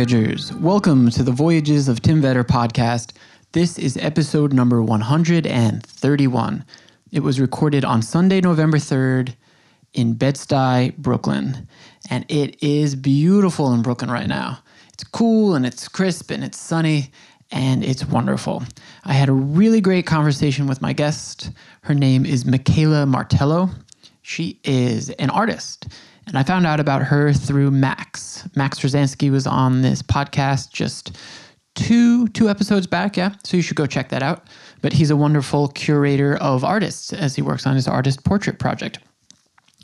Voyagers. Welcome to the Voyages of Tim Vetter podcast. This is episode number 131. It was recorded on Sunday, November 3rd in Bed-Stuy, Brooklyn. And it is beautiful in Brooklyn right now. It's cool and it's crisp and it's sunny and it's wonderful. I had a really great conversation with my guest. Her name is Michela Martello. She is an artist, and I found out about her through Max. Max Rosansky was on this podcast just two two episodes back, yeah. So you should go check that out. But he's a wonderful curator of artists as he works on his artist portrait project.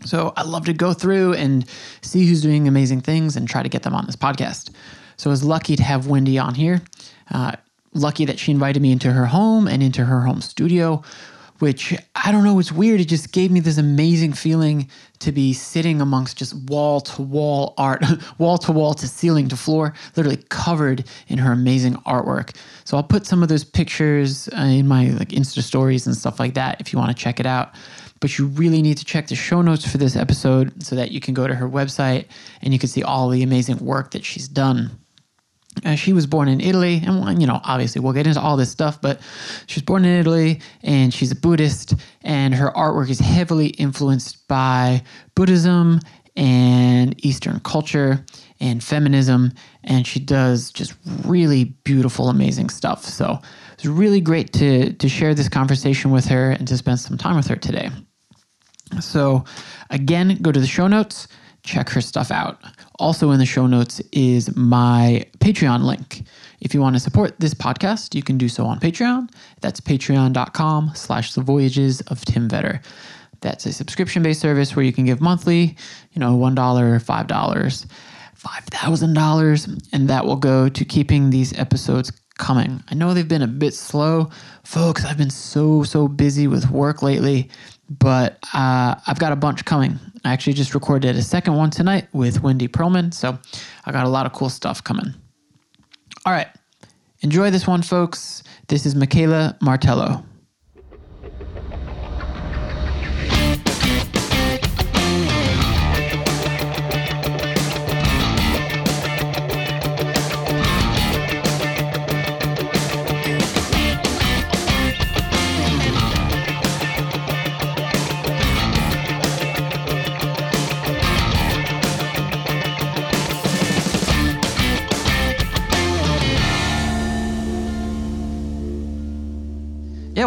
So I love to go through and see who's doing amazing things and try to get them on this podcast. So I was lucky to have Wendy on here. Uh, lucky that she invited me into her home and into her home studio, which I don't know, it's weird. It just gave me this amazing feeling to be sitting amongst just wall to wall art, wall to wall to ceiling to floor, literally covered in her amazing artwork. So I'll put some of those pictures uh, in my like Insta stories and stuff like that if you want to check it out but you really need to check the show notes for this episode so that you can go to her website and you can see all the amazing work that she's done. She was born in Italy, and you know, obviously, we'll get into all this stuff, but she was born in Italy and she's a Buddhist, and her artwork is heavily influenced by Buddhism and Eastern culture and feminism, and she does just really beautiful, amazing stuff. So it's really great to to share this conversation with her and to spend some time with her today. So, again, go to the show notes, check her stuff out. Also, in the show notes is my Patreon link. If you want to support this podcast, you can do so on Patreon. That's patreon.com slash the voyages of Tim Vetter. That's a subscription based service where you can give monthly, you know, $1, $5, $5,000, and that will go to keeping these episodes coming. I know they've been a bit slow. Folks, I've been so, so busy with work lately but uh, I've got a bunch coming. I actually just recorded a second one tonight with Wendy Perlman, so I got a lot of cool stuff coming. All right, enjoy this one, folks. This is Michela Martello.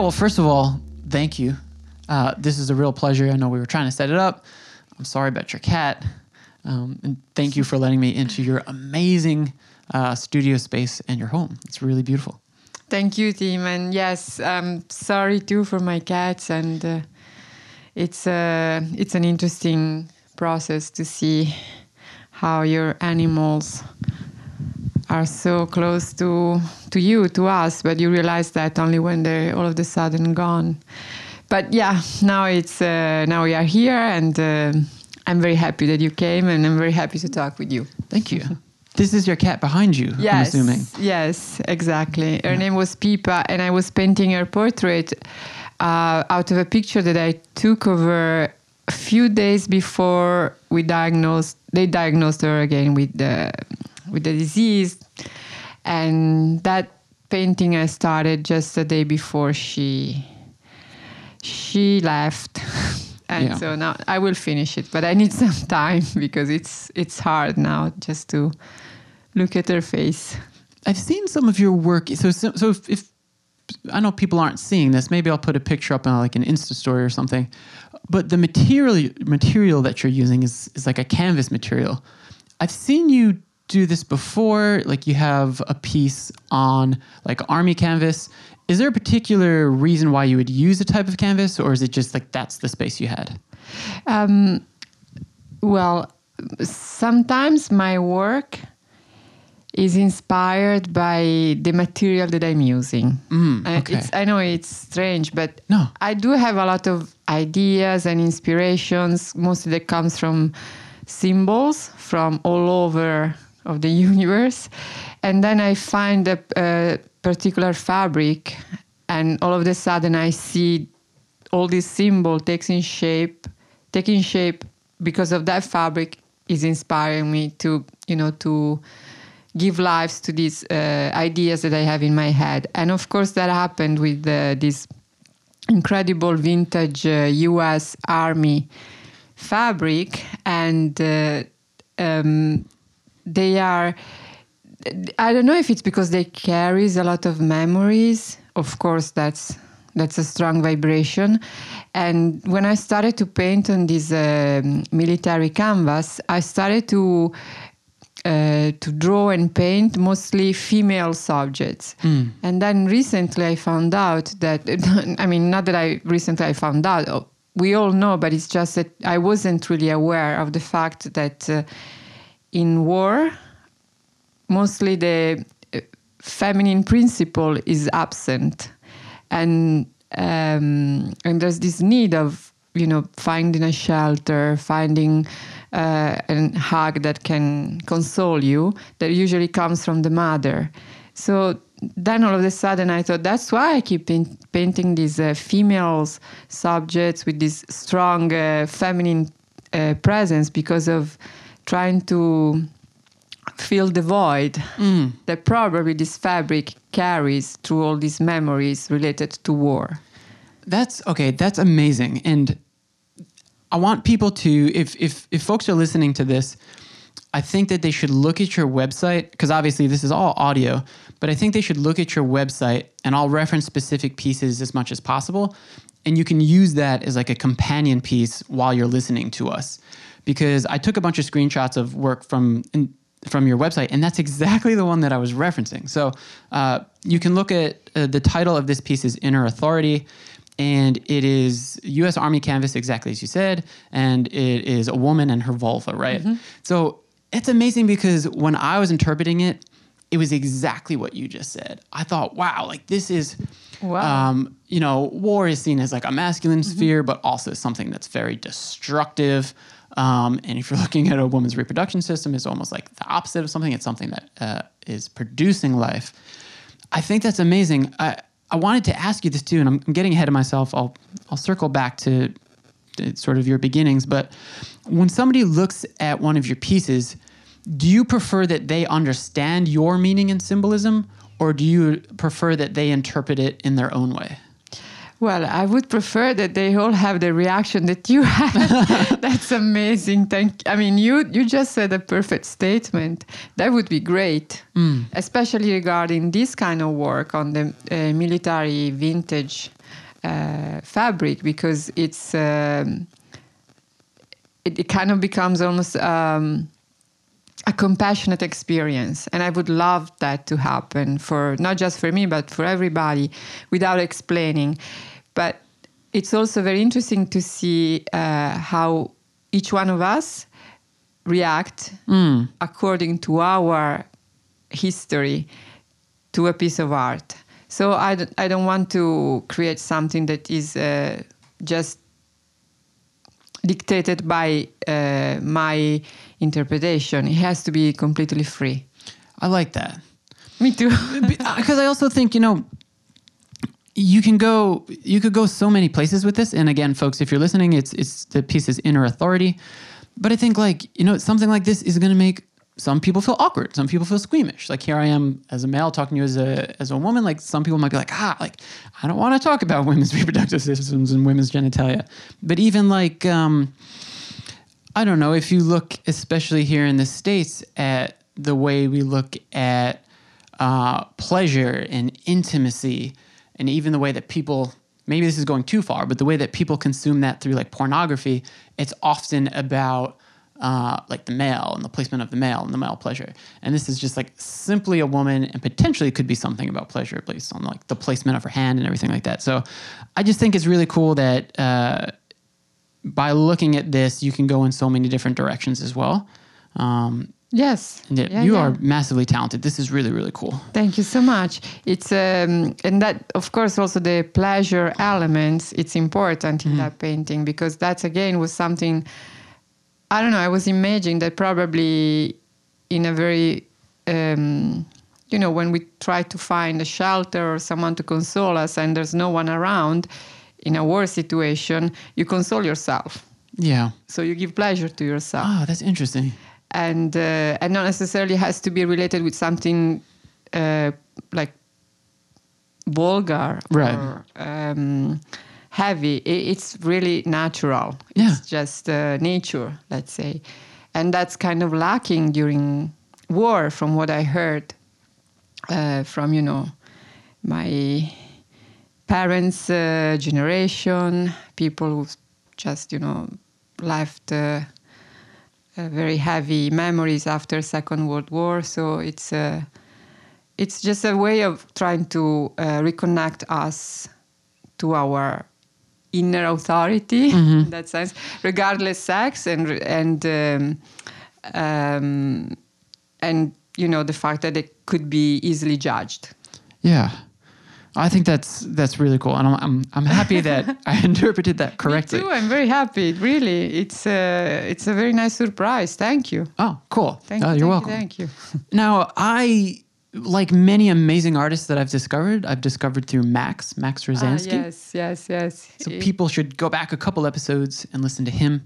Well, first of all, thank you. Uh, this is a real pleasure. I know we were trying to set it up. I'm sorry about your cat. Um, and thank you for letting me into your amazing uh, studio space and your home. It's really beautiful. Thank you, Tim. And yes, I'm sorry too for my cats. And uh, it's uh, it's an interesting process to see how your animals are so close to to you, to us, but you realize that only when they're all of a sudden gone. But yeah, now it's uh, now we are here, and uh, I'm very happy that you came, and I'm very happy to talk with you. Thank you. This is your cat behind you, yes, I'm assuming. Yes, exactly. Her name was Pipa, and I was painting her portrait uh, out of a picture that I took of her a few days before we diagnosed. They diagnosed her again with the with the disease, and that painting I started just the day before she she left. and Yeah. so now I will finish it, but I need some time because it's it's hard now just to look at her face. I've seen some of your work. So, so, so if, if I know people aren't seeing this, maybe I'll put a picture up on like an Insta story or something. But the material material that you're using is is like a canvas material. I've seen you do this before. Like you have a piece on like army canvas. Is there a particular reason why you would use a type of canvas, or is it just like that's the space you had? Um, well, sometimes my work is inspired by the material that I'm using. Mm, okay. it's, I know it's strange, but No. I do have a lot of ideas and inspirations. Mostly that comes from symbols from all over of the universe, and then I find a, a particular fabric, and all of a sudden I see all this symbol takes in shape, taking shape because of that fabric is inspiring me to, you know, to give lives to these uh, ideas that I have in my head. And of course, that happened with uh, this incredible vintage uh, US Army fabric. And uh, um, they are, I don't know if it's because they carries a lot of memories. Of course, that's that's a strong vibration. And when I started to paint on this um military canvas, I started to uh, to draw and paint mostly female subjects. And then recently I found out that, I mean, not that I recently I found out, we all know, but it's just that I wasn't really aware of the fact that uh, in war, mostly the uh, feminine principle is absent. And, um, and there's this need of, you know, finding a shelter, finding uh, a hug that can console you that usually comes from the mother. So then all of a sudden I thought that's why I keep paint- painting these uh, females subjects with this strong uh, feminine uh, presence because of trying to fill the void mm. that probably this fabric carries through all these memories related to war. That's okay. That's amazing. And I want people to, if if if folks are listening to this, I think that they should look at your website because obviously this is all audio, but I think they should look at your website and I'll reference specific pieces as much as possible. And you can use that as like a companion piece while you're listening to us. Because I took a bunch of screenshots of work from in, from your website, and that's exactly the one that I was referencing. So uh, you can look at uh, the title of this piece is Inner Authority, and it is U.S. Army canvas, exactly as you said, and it is a woman and her vulva, right? So it's amazing because when I was interpreting it, it was exactly what you just said. I thought, wow, like this is, Wow. um, you know, war is seen as like a masculine sphere, but also something that's very destructive. Um, and if you're looking at a woman's reproduction system, it's almost like the opposite of something. It's something that uh, is producing life. I think that's amazing. I, I wanted to ask you this too, and I'm, I'm getting ahead of myself. I'll I'll circle back to, to sort of your beginnings, but when somebody looks at one of your pieces, do you prefer that they understand your meaning and symbolism, or do you prefer that they interpret it in their own way? Well, I would prefer that they all have the reaction that you had. That's amazing. Thank. You. I mean, you you just said a perfect statement. That would be great, especially regarding this kind of work on the uh, military vintage uh, fabric, because it's um, it, it kind of becomes almost. Um, a compassionate experience. And i would love that to happen for not just for me but for everybody without explaining. But it's also very interesting to see uh, how each one of us react according to our history to a piece of art. So i, d- I don't want to create something that is uh, just dictated by uh, my interpretation. It has to be completely free. I like that. Me too. because I also think you know you can go you could go so many places with this. And again, folks, if you're listening, it's it's the piece is inner authority. But I think like you know something like this is going to make some people feel awkward. Some people feel squeamish. Like here I am as a male talking to you as a as a woman. Like some people might be like, ah, like I don't want to talk about women's reproductive systems and women's genitalia. But even like um, I don't know if you look, especially here in the states, at the way we look at uh, pleasure and intimacy, and even the way that people. Maybe this is going too far, but the way that people consume that through like pornography, it's often about uh, like the male and the placement of the male and the male pleasure. And this is just like simply a woman, and potentially could be something about pleasure based on like the placement of her hand and everything like that. So I just think it's really cool that uh, by looking at this, you can go in so many different directions as well. Um, yes. Yeah, you yeah. are massively talented. This is really, really cool. Thank you so much. It's um, and that of course also the pleasure elements. It's important in that painting because that's again was something. I don't know. I was imagining that probably in a very, um, you know, when we try to find a shelter or someone to console us and there's no one around, in a war situation, you console yourself. Yeah. So you give pleasure to yourself Oh, that's interesting. and uh, and not necessarily has to be related with something uh, like vulgar Right. or um, heavy. It's really natural. Yeah. It's just uh, nature, let's say, and that's kind of lacking during war, from what I heard uh, from you know my parents' uh, generation, people who just you know left. Uh, uh, very heavy memories after Second World War. So it's a, it's just a way of trying to uh, reconnect us to our inner authority in that sense, regardless sex and and um, um, and you know the fact that it could be easily judged. Yeah. I think that's that's really cool, and I'm I'm, I'm happy that I interpreted that correctly. Me too. I'm very happy. Really, it's a it's a very nice surprise. Thank you. Oh, cool. Thank Uh, you. you're thank welcome. You, thank you. Now, I like many amazing artists that I've discovered. I've discovered through Max Max Ah, Rosansky. yes, yes, yes. So people should go back a couple episodes and listen to him.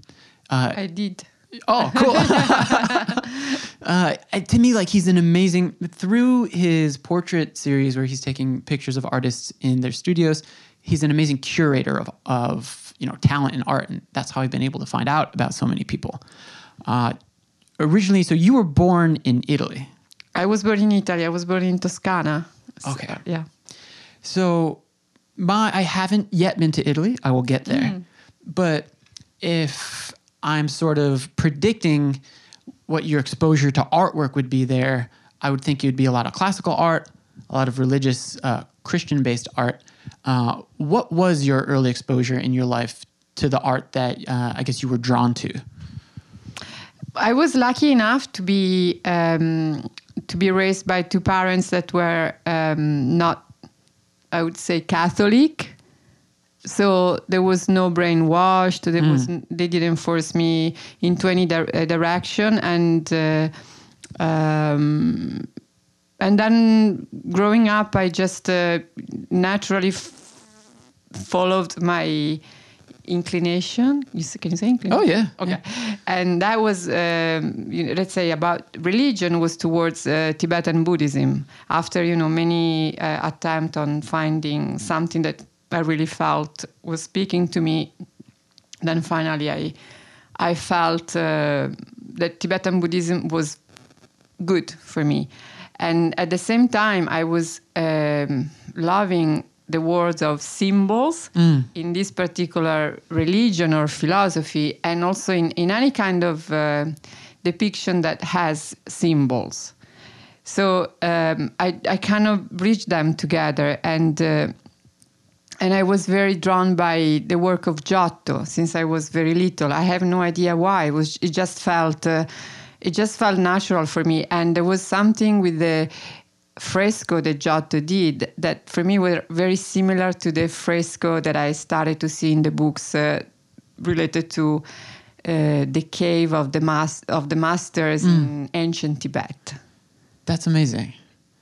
Uh, I did. oh, cool. uh, to me, like he's an amazing through his portrait series where he's taking pictures of artists in their studios. He's an amazing curator of of you know talent and art, and that's how I've been able to find out about so many people. Uh, originally, so you were born in Italy. I was born in Italy. I was born in Toscana. So, Okay. yeah. So my I haven't yet been to Italy. I will get there. Mm. But if I'm sort of predicting what your exposure to artwork would be there, I would think it would be a lot of classical art, a lot of religious uh, Christian-based art. Uh, what was your early exposure in your life to the art that uh, I guess you were drawn to? I was lucky enough to be um, to be raised by two parents that were um, not, I would say, Catholic. So there was no brainwashed. There was they didn't force me into any di- uh, direction, and uh, um, and then growing up, I just uh, naturally f- followed my inclination. You can you say inclination? Oh, yeah. Okay, and that was um, you know, let's say about religion was towards uh, Tibetan Buddhism. After you know many uh, attempt on finding something that I really felt was speaking to me, then finally I I felt uh, that Tibetan Buddhism was good for me. And at the same time, I was um, loving the words of symbols in this particular religion or philosophy, and also in, in any kind of uh, depiction that has symbols. So um, I, I kind of bridged them together, and uh, and I was very drawn by the work of Giotto since I was very little. I have no idea why. It was it just felt uh, it just felt natural for me, and there was something with the fresco that Giotto did that for me were very similar to the fresco that I started to see in the books uh, related to uh, the cave of the mas- of the masters in ancient Tibet That's amazing.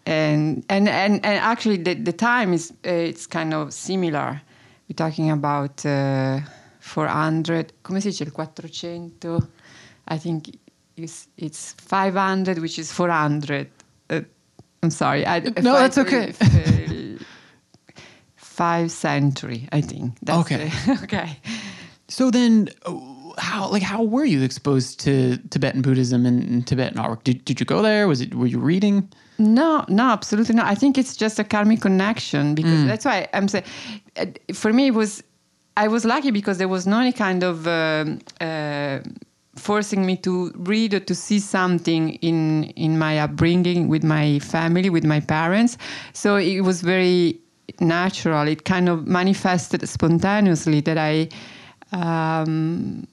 And and and, and actually the, the time is uh, it's kind of similar we're talking about uh, 400 come si dice il 400 i think it's, it's 500 which is 400 uh, i'm sorry I, No, that's okay. uh, five century i think That's Okay. okay So then, how like how were you exposed to Tibetan Buddhism and, and Tibetan artwork? Did, did you go there? Was it were you reading? No, no, absolutely not. I think it's just a karmic connection because that's why I'm saying. uh, For me, it was I was lucky because there was no any kind of um, uh, forcing me to read or to see something in in my upbringing with my family, with my parents. So it was very natural. It kind of manifested spontaneously that I. Um,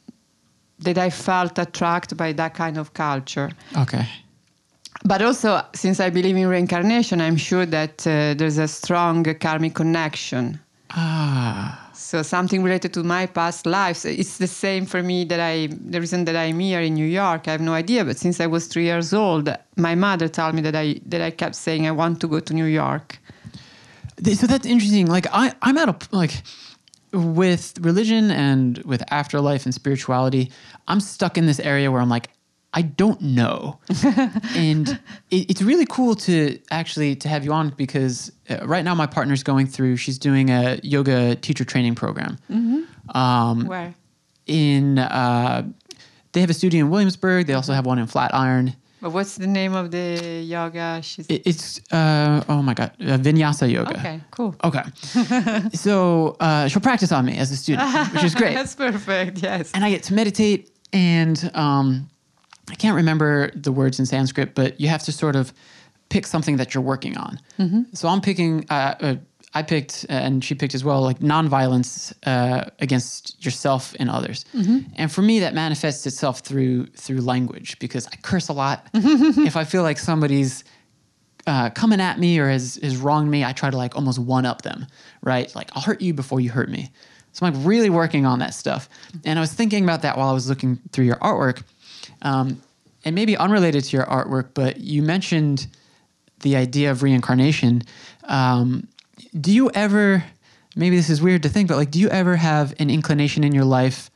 that I felt attracted by that kind of culture. Okay. But also, since I believe in reincarnation, I'm sure that uh, there's a strong karmic connection. Ah. So something related to my past lives. It's the same for me that I. The reason that I'm here in New York, I have no idea. But since I was three years old, my mother told me that I that I kept saying I want to go to New York. So that's interesting. Like I, I'm at a like, with religion and with afterlife and spirituality, I'm stuck in this area where I'm like, I don't know, and it, it's really cool to actually to have you on because uh, right now my partner's going through. She's doing a yoga teacher training program. Um, Where? in uh, they have a studio in Williamsburg. They also have one in Flatiron. But what's the name of the yoga? She's It, it's uh, oh my god, uh, Vinyasa yoga. okay, cool. Okay. so uh, she'll practice on me as a student, which is great. That's perfect. Yes. and I get to meditate, and um, I can't remember the words in Sanskrit, but you have to sort of pick something that you're working on. So I'm picking. Uh, uh, I picked, uh, and she picked as well, like nonviolence uh, against yourself and others. And for me, that manifests itself through through language because I curse a lot. if I feel like somebody's uh, coming at me or has, has wronged me, I try to like almost one up them, right? Like I'll hurt you before you hurt me. So I'm like really working on that stuff. And I was thinking about that while I was looking through your artwork. Um, and maybe unrelated to your artwork, but you mentioned the idea of reincarnation. Um, do you ever, maybe this is weird to think, but like, do you ever have an inclination in your life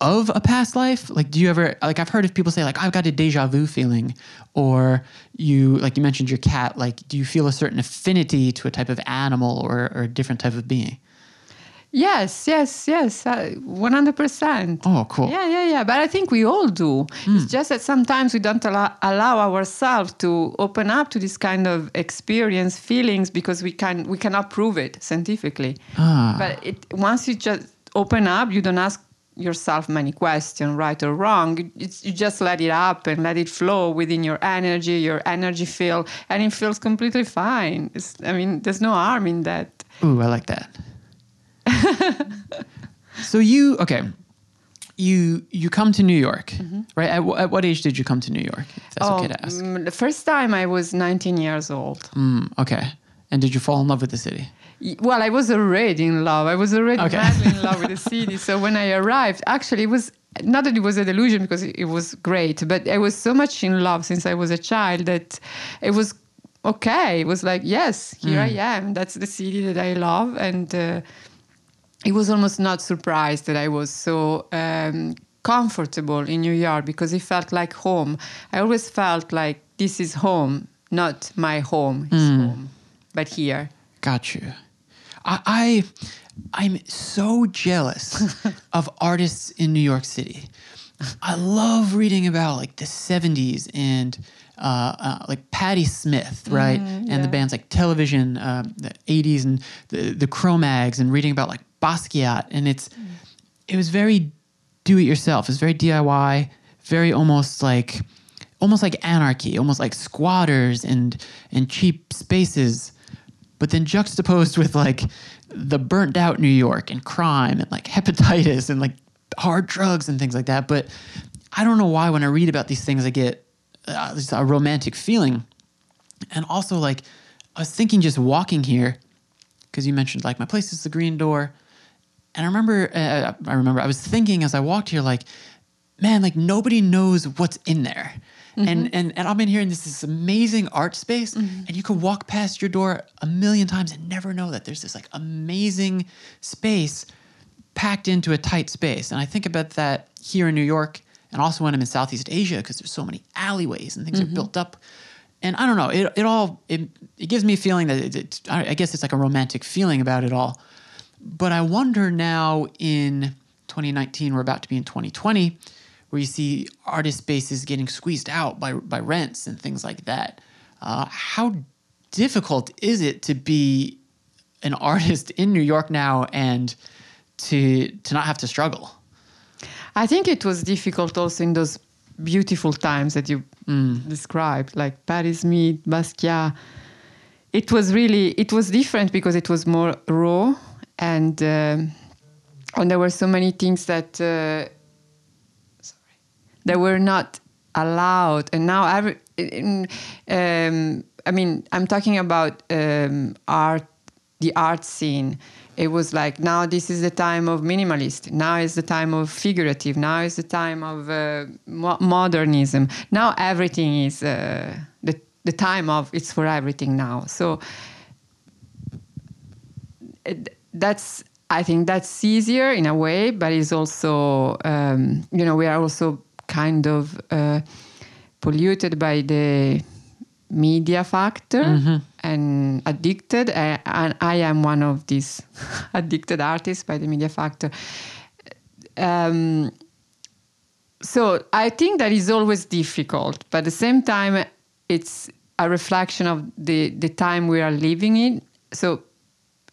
of a past life? Like, do you ever, like, I've heard of people say, like, I've got a deja vu feeling, or you, like, you mentioned your cat, like, do you feel a certain affinity to a type of animal or, or a different type of being? Yes, yes, yes, uh, one hundred percent. Oh, cool. Yeah, yeah, yeah. But I think we all do. It's just that sometimes we don't allow, allow ourselves to open up to this kind of experience, feelings, because we can we cannot prove it scientifically. Ah. But it, once you just open up, you don't ask yourself many questions, right or wrong. You, it's, you just let it happen, let it flow within your energy, your energy field, and it feels completely fine. It's, I mean, there's no harm in that. Ooh, I like that. so you okay? You you come to New York, right? At, at what age did you come to New York? If that's okay to ask. mm, the first time I was 19 years old. Mm, okay. And did you fall in love with the city? Well, I was already in love. I was already Okay. madly in love with the city. So when I arrived, actually, it was not that it was a delusion because it, was great, but I was so much in love since I was a child that it was okay. It was like, yes, here I am. That's the city that I love, and uh, it was almost not surprised that I was so. Um, comfortable in New York because it felt like home. I always felt like this is home, not my home is home, but here. Got you. I, I I'm so jealous of artists in New York City. I love reading about like the '70s and uh, uh, like Patti Smith, right, and the bands like Television, um, the '80s, and the the Cro-Mags, and reading about like Basquiat, and it's it was very do-it-yourself. It's very DIY, very almost like almost like anarchy, almost like squatters and and cheap spaces but then juxtaposed with like the burnt out New York and crime and like hepatitis and like hard drugs and things like that. But I don't know why when I read about these things, I get uh, just a romantic feeling. And also, like, I was thinking just walking here, because you mentioned like my place is the Green Door. And I remember, uh, I remember I was thinking as I walked here, like, man, like nobody knows what's in there. And, mm-hmm. and and I'm in here in this, this amazing art space, mm-hmm. and you can walk past your door a million times and never know that there's this like amazing space packed into a tight space. And I think about that here in New York, and also when I'm in Southeast Asia because there's so many alleyways and things are mm-hmm. built up. And I don't know, it, it all it, it gives me a feeling that it, it, I I guess it's like a romantic feeling about it all. But I wonder now in 2019, we're about to be in 2020, where you see artist spaces getting squeezed out by, by rents and things like that. Uh, how difficult is it to be an artist in New York now and to to not have to struggle? I think it was difficult also in those beautiful times that you described, like Patti Smith, Basquiat. It was really it was different because it was more raw and um and there were so many things that uh, that were not allowed. And now every in, um, I mean I'm talking about um, art, the art scene. It was like now this is the time of minimalist. Now is the time of figurative. Now is the time of uh, mo- modernism. Now everything is uh, the, the time of it's for everything now. So it, that's I think that's easier in a way, but it's also, um, you know, we are also kind of uh, polluted by the media factor Mm-hmm. and addicted. I, and I am one of these addicted artists by the media factor. Um, so I think that is always difficult, but at the same time, it's a reflection of the, the time we are living in. So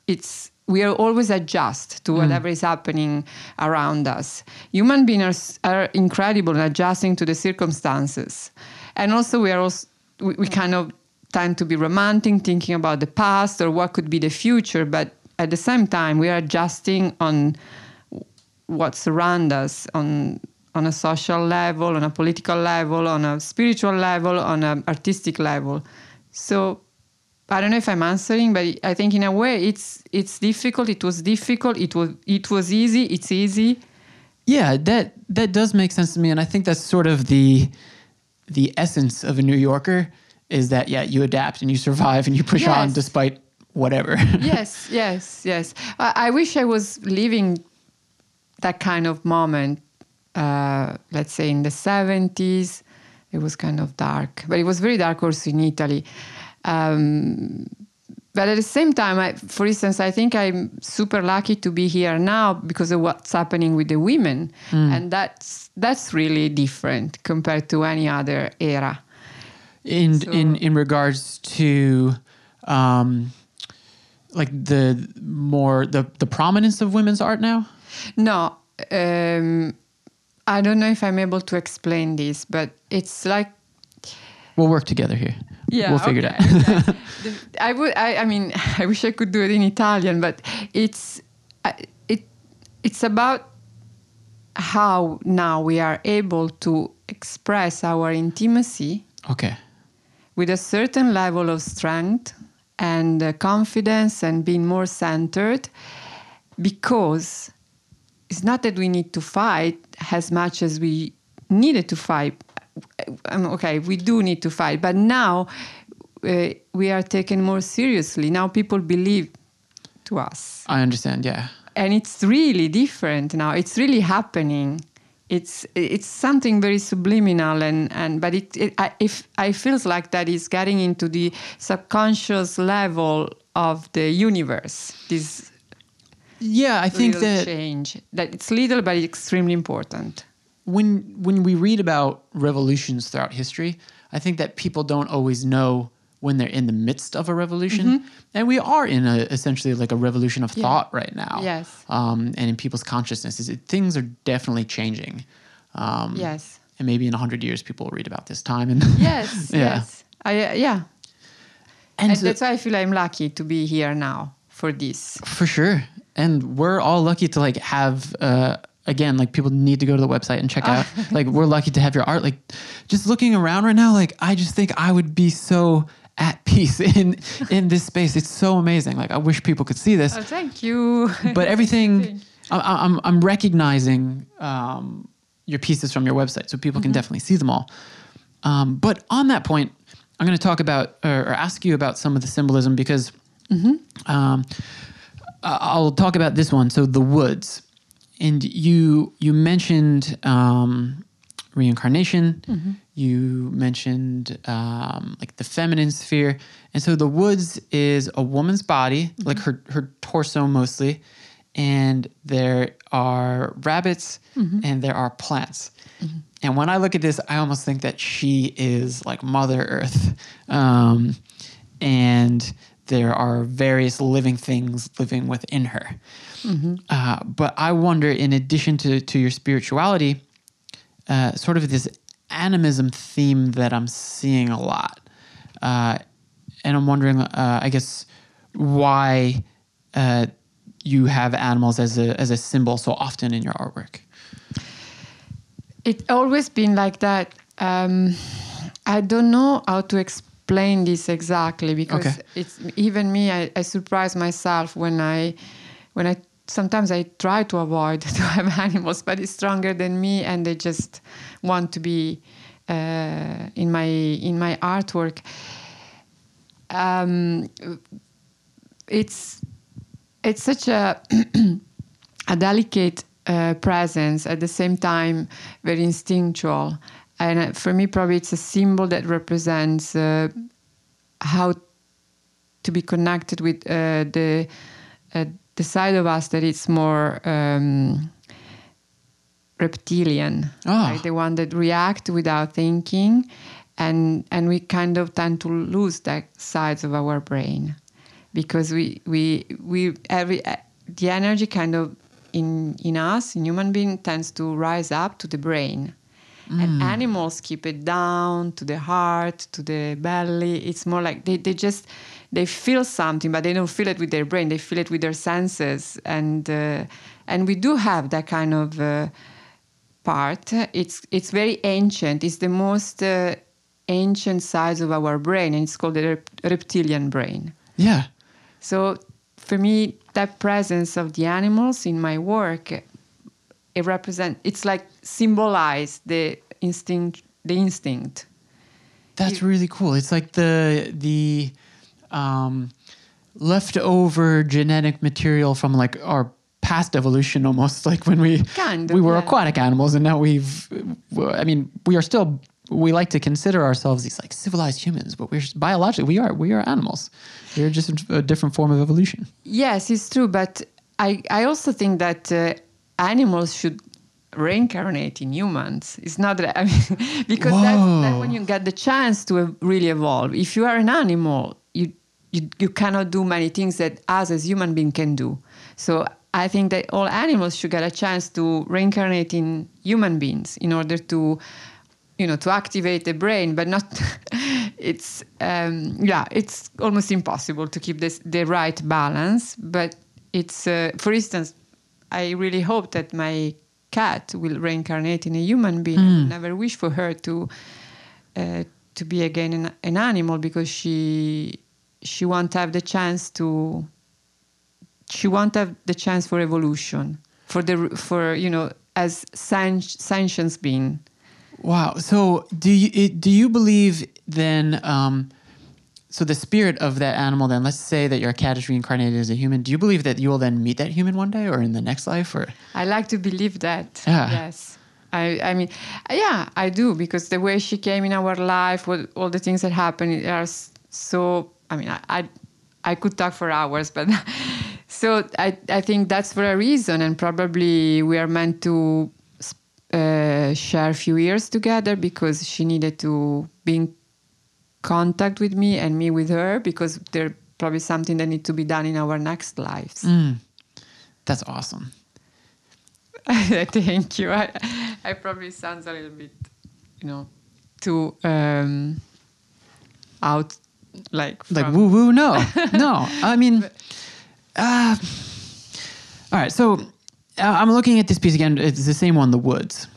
it's we are always adjust to mm. whatever is happening around us. Human beings are, are incredible in adjusting to the circumstances, and also we are also we, we kind of tend to be romantic, thinking about the past or what could be the future, but at the same time we are adjusting on what surrounds us on on a social level, on a political level, on a spiritual level, on an artistic level. So I don't know if I'm answering, but I think in a way it's it's difficult. It was difficult. It was it was easy. It's easy. Yeah, that that does make sense to me, and I think that's sort of the the essence of a New Yorker is that yeah, you adapt and you survive and you push on despite whatever. yes, yes, yes. I, I wish I was living that kind of moment. Uh, let's say in the seventies, it was kind of dark, but it was very dark also in Italy. Um, but at the same time, I, for instance, I think I'm super lucky to be here now because of what's happening with the women, and that's that's really different compared to any other era. in So- in in regards to um like the more the the prominence of women's art now? No, um, I don't know if I'm able to explain this, but it's like we'll work together here yeah, we'll figure okay, it out okay. The- I would. I, I mean, I wish I could do it in Italian, but it's it. It's about how now we are able to express our intimacy okay with a certain level of strength and uh, confidence and being more centered because it's not that we need to fight as much as we needed to fight. Um, okay, we do need to fight, but now uh, we are taken more seriously. Now people believe to us. I understand yeah. And it's really different now. It's really happening. It's it's something very subliminal and and but it, it I, if i feels like that is getting into the subconscious level of the universe. This yeah i think that change. That it's little but it's extremely important when when we read about revolutions throughout history i think that people don't always know when they're in the midst of a revolution. And we are in a essentially like a revolution of thought right now. Yes. um, and in people's consciousnesses it, things are definitely changing. Um, yes. and maybe in 100 years people will read about this time and yes Yeah. yes. I, uh, yeah. And and so- that's why i feel i'm lucky to be here now for this. For sure. And we're all lucky to like have uh again like people need to go to the website and check out. Like we're lucky to have your art. Like just looking around right now like i just think i would be so at peace in in this space. It's so amazing. Like i wish people could see this. Oh, thank you. But everything I- I- I'm, I'm recognizing um, your pieces from your website so people can definitely see them all. Um, but on that point i'm going to talk about or, or ask you about some of the symbolism because um, i'll talk about this one. So the woods and you you mentioned um, reincarnation. You mentioned um, like the feminine sphere. And so the woods is a woman's body like her her torso mostly. And there are rabbits and there are plants. And when i look at this i almost think that she is like mother earth. Um, and there are various living things living within her uh, but i wonder in addition to, to your spirituality uh, sort of this animism theme that I'm seeing a lot. Uh, and I'm wondering, uh, I guess, why uh, you have animals as a, as a symbol so often in your artwork. It's always been like that. Um, I don't know how to explain this exactly because Okay. it's even me. I, I surprise myself when I when I sometimes I try to avoid to have animals, but it's stronger than me, and they just want to be uh, in my in my artwork. Um, it's it's such a a delicate uh, presence at the same time very instinctual and uh, for me probably it's a symbol that represents uh, how to be connected with uh, the uh, the side of us that is more um, reptilian Ah. right? the one that react without thinking and and we kind of tend to lose that sides of our brain because we we we every uh, the energy kind of in in us in human being tends to rise up to the brain and animals keep it down to the heart to the belly it's more like they, they just they feel something but they don't feel it with their brain they feel it with their senses and uh, and we do have that kind of uh, part it's it's very ancient it's the most uh, ancient size of our brain and it's called the rep- reptilian brain Yeah. so for me, that presence of the animals in my work, it represent. It's like symbolize the instinct. The instinct. That's really cool. It's like the the um, leftover genetic material from like our past evolution, almost like when we Kind we were yeah. aquatic animals, and now we've. I mean, we are still. We like to consider ourselves these like civilized humans, but we're biologically we are we are animals. We're just a different form of evolution. Yes, it's true, but I I also think that uh, animals should reincarnate in humans. It's not that I mean because that's, that's when you get the chance to really evolve. If you are an animal, you you you cannot do many things that us as human being can do. So I think that all animals should get a chance to reincarnate in human beings in order to you know to activate the brain but not it's um, yeah it's almost impossible to keep this the right balance but it's uh, for instance i really hope that my cat will reincarnate in a human being i never wish for her to uh, to be again an, an animal because she she won't have the chance to she won't have the chance for evolution for the for you know as sen- sentience being Wow. So do you it, do you believe then? Um, so the spirit of that animal, then let's say that your cat is reincarnated as a human. Do you believe that you will then meet that human one day, or in the next life, or I like to believe that. Yeah. Yes. I, I mean, yeah, I do because the way she came in our life, what, all the things that happened are so. I mean, I, I, I could talk for hours, but so I, I think that's for a reason, and probably we are meant to uh, share a few years together because she needed to be in contact with me and me with her because there probably something that needs to be done in our next lives. that's awesome? Thank you. I, I probably sounds a little bit, you know, too um, out, like Like woo woo? No, no. I mean, uh, all right. So uh, I'm looking at this piece again. It's the same one, The Woods.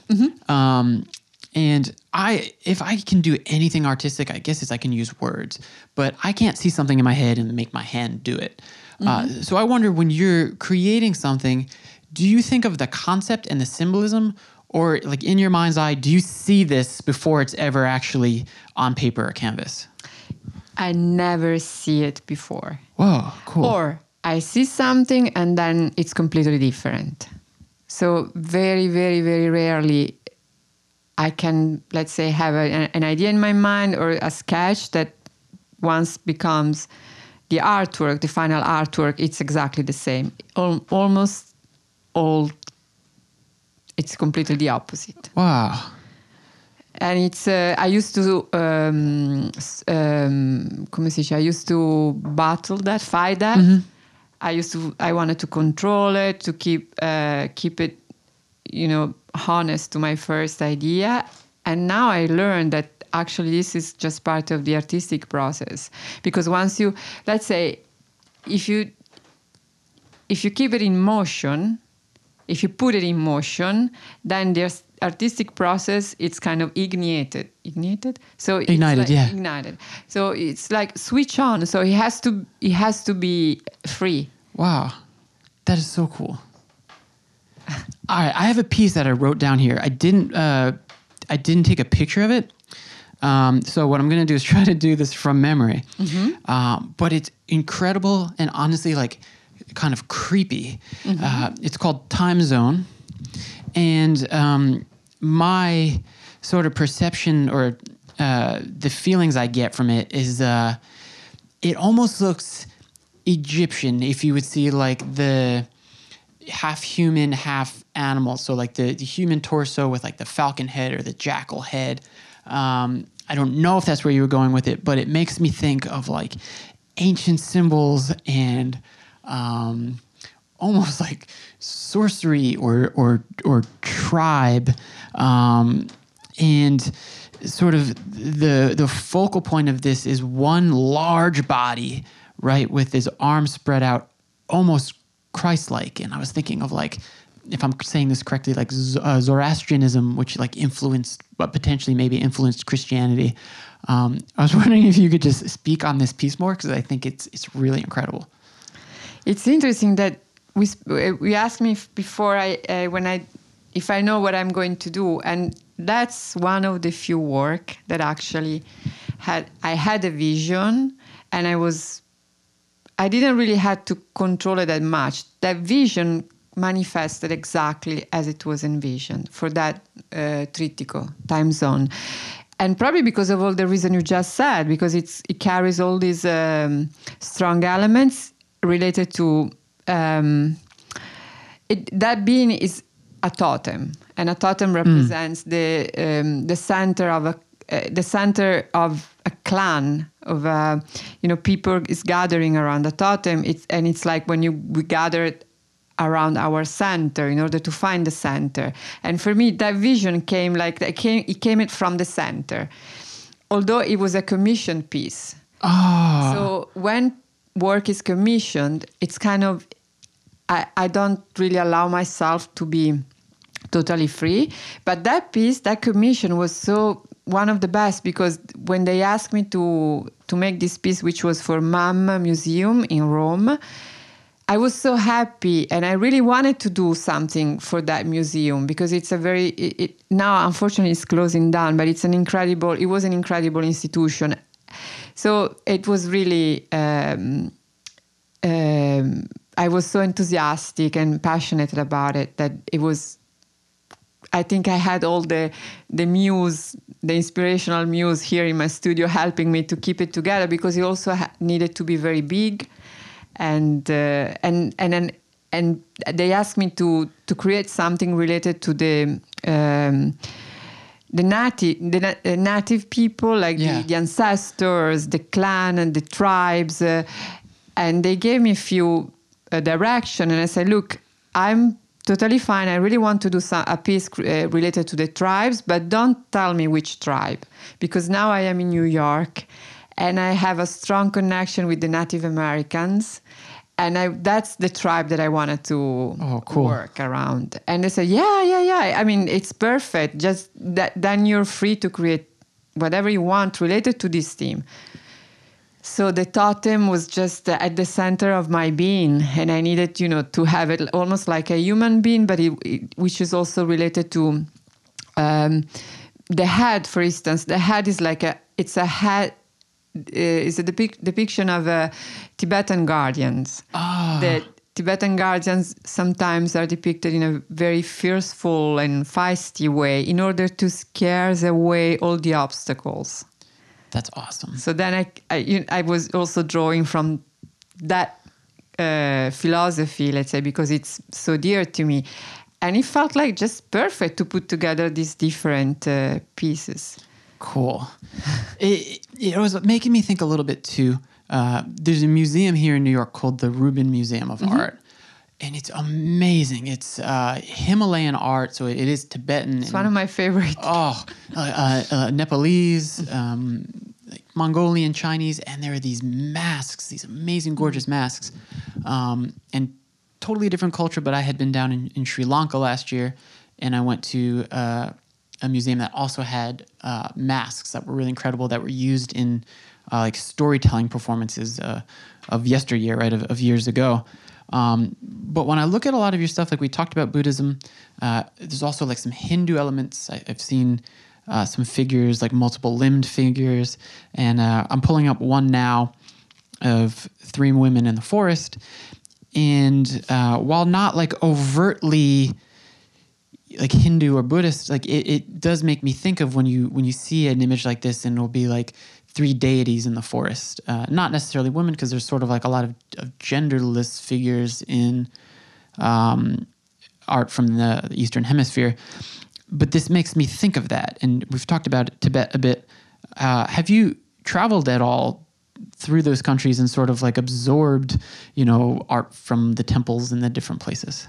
Um, and I, if I can do anything artistic, I guess is I can use words, but I can't see something in my head and make my hand do it. Uh, so I wonder when you're creating something, do you think of the concept and the symbolism, or like in your mind's eye, do you see this before it's ever actually on paper or canvas? I never see it before. Wow, cool. Or I see something and then it's completely different. So very, very, very rarely I can, let's say, have a, an idea in my mind or a sketch that once becomes the artwork, the final artwork, it's exactly the same. Al- almost all, it's completely the opposite wow. And it's uh, I used to um, um, come si dice? I used to battle that, fight that. I used to I wanted to control it to keep uh, keep it, you know, honest to my first idea. And now I learned that actually this is just part of the artistic process because once you let's say if you if you keep it in motion if you put it in motion, then there's artistic process. It's kind of ignited, ignited. So it's Ignited, like- yeah. ignited. So it's like switch on. So it has to, it has to be free. Wow, that is so cool. All right, I have a piece that I wrote down here. I didn't, uh, I didn't take a picture of it. Um, so what I'm gonna do is try to do this from memory. Um, but it's incredible and honestly, like kind of creepy. Uh, it's called Time Zone, and um, my sort of perception or uh, the feelings I get from it is uh, it almost looks Egyptian. If you would see like the half human, half animal, so like the, the human torso with like the falcon head or the jackal head. Um, I don't know if that's where you were going with it, but it makes me think of like ancient symbols and um, almost like sorcery or or or tribe, um, and sort of the the focal point of this is one large body, right, with his arms spread out, almost Christ-like. And I was thinking of like, if I'm saying this correctly, like uh, Zoroastrianism, which like influenced, but potentially maybe influenced Christianity. Um, I was wondering if you could just speak on this piece more because I think it's it's really incredible. It's interesting that we we asked me before I uh, when I if I know what I'm going to do, and that's one of the few work that actually had I had a vision, and I was I didn't really had to control it that much. That vision manifested exactly as it was envisioned for that uh, trittico time zone, and probably because of all the reason you just said, because it's it carries all these um, strong elements related to um, it, that being is a totem, and a totem represents the um, the center of a uh, the center of a clan of uh, you know people is gathering around a totem. It's and it's like when you we gather around our center in order to find the center. And for me, that vision came like that came it came it from the center, although it was a commissioned piece. Oh, So when work is commissioned, it's kind of I, I don't really allow myself to be totally free. But that piece, that commission was so one of the best because when they asked me to to make this piece, which was for MAM Museum in Rome, I was so happy and I really wanted to do something for that museum because it's a very it, it, now unfortunately it's closing down, but it's an incredible it was an incredible institution. So it was really um, um, I was so enthusiastic and passionate about it that it was. I think I had all the the muse, the inspirational muse here in my studio helping me to keep it together because it also ha- needed to be very big, and uh, and and and and they asked me to to create something related to the. Um, the native, the na- native people, like Yeah. the, the ancestors, the clan, and the tribes, uh, and they gave me a few uh, direction. And I said, "Look, I'm totally fine. I really want to do some, a piece uh, related to the tribes, but don't tell me which tribe, because now I am in New York, and I have a strong connection with the Native Americans." And I, that's the tribe that I wanted to Oh, cool. work around. And they said, yeah, yeah, yeah. I mean, it's perfect. Just that, then you're free to create whatever you want related to this theme. So the totem was just at the center of my being, and I needed, you know, to have it almost like a human being, but it, it, which is also related to um, the head. For instance, the head is like a, it's a head. Uh, is a depic- depiction of uh, Tibetan guardians. Ah. The Tibetan guardians sometimes are depicted in a very fearful and feisty way in order to scare away all the obstacles. That's awesome. So then I, I, you I was also drawing from that uh, philosophy, let's say, because it's so dear to me. And it felt like just perfect to put together these different uh, pieces. Cool. it, it was making me think a little bit too. Uh, there's a museum here in New York called the Rubin Museum of Art, and it's amazing. It's uh, Himalayan art, so it is Tibetan. It's one of my favorite. oh, uh, uh, uh, Nepalese, um, like Mongolian, Chinese, and there are these masks, these amazing, gorgeous masks, um, and totally different culture. But I had been down in, in Sri Lanka last year, and I went to uh, a museum that also had uh, masks that were really incredible that were used in uh, like storytelling performances uh, of yesteryear, right, of, of years ago. Um, but when I look at a lot of your stuff, like we talked about Buddhism, uh, there's also like some Hindu elements. I, I've seen uh, some figures, like multiple limbed figures, and uh, I'm pulling up one now of three women in the forest. and uh, while not like overtly like Hindu or Buddhist, like it, it does make me think of when you when you see an image like this, and it'll be like three deities in the forest, uh, not necessarily women, because there's sort of like a lot of, of genderless figures in um, art from the Eastern Hemisphere. But this makes me think of that, and we've talked about Tibet a bit. Uh, have you traveled at all through those countries and sort of like absorbed, you know, art from the temples in the different places?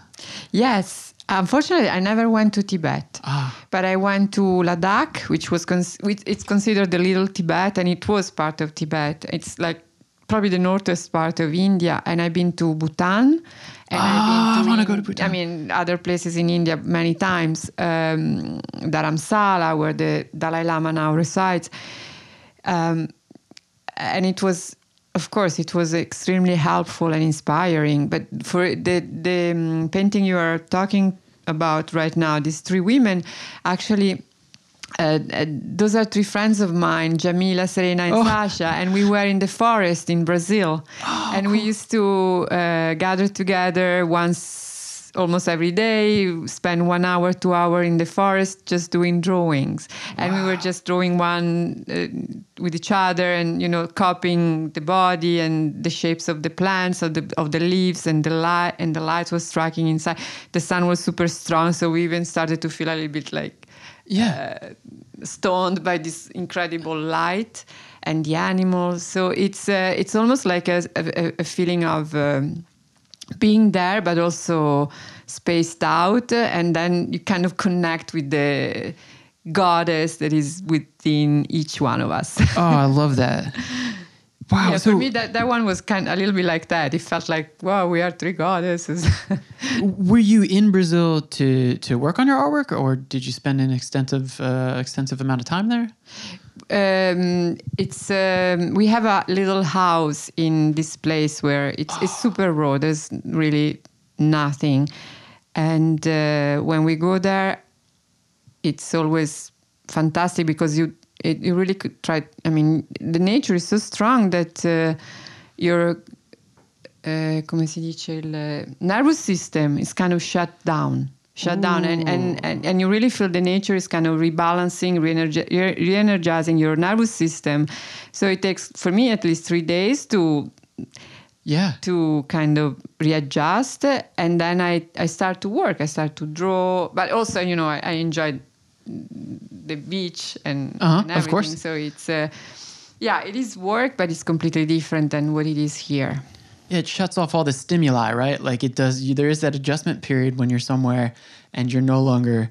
Yes. Unfortunately, I never went to Tibet, but I went to Ladakh, which was which it's considered the little Tibet, and it was part of Tibet. It's like probably the northest part of India, and I've been to Bhutan. And Ah, I I've been wanna go to Bhutan. I mean, other places in India many times. Um, Dharamsala, where the Dalai Lama now resides. Um, and it was of course it was extremely helpful and inspiring but for the the um, painting you are talking about right now these three women actually uh, uh, those are three friends of mine, Jamila, Serena, and Oh. Sasha, and we were in the forest in Brazil, and we used to uh, gather together once, almost every day, spend one hour, two hour in the forest just doing drawings, and we were just drawing one uh, with each other, and you know, copying the body and the shapes of the plants, of the of the leaves, and the light, and the light was striking inside. The sun was super strong, so we even started to feel a little bit like Yeah. stoned by this incredible light and the animals. So it's uh, it's almost like a, a, a feeling of um, being there, but also spaced out, and then you kind of connect with the goddess that is within each one of us. oh, I love that. Wow. yeah, so for me, that, that one was kind of a little bit like that. It felt like, wow, we are three goddesses. were you in Brazil to to work on your artwork, or did you spend an extensive uh, extensive amount of time there? Um, it's um, we have a little house in this place where it's it's super raw. There's really nothing, and uh, when we go there, it's always fantastic because you it, you really could try. I mean, the nature is so strong that uh, your uh, come si dice il uh, nervous system is kind of shut down shut down. And, and, and, and you really feel the nature is kind of rebalancing re-energi- re- re-energizing your nervous system. So it takes for me at least three days to Yeah. to kind of readjust. And then I, I start to work. I start to draw. But also you know i, I enjoy the beach and, Uh-huh, and of everything. course. so it's uh, yeah it is work but it's completely different than what it is here it shuts off all the stimuli, right? Like it does. You, there is that adjustment period when you're somewhere and you're no longer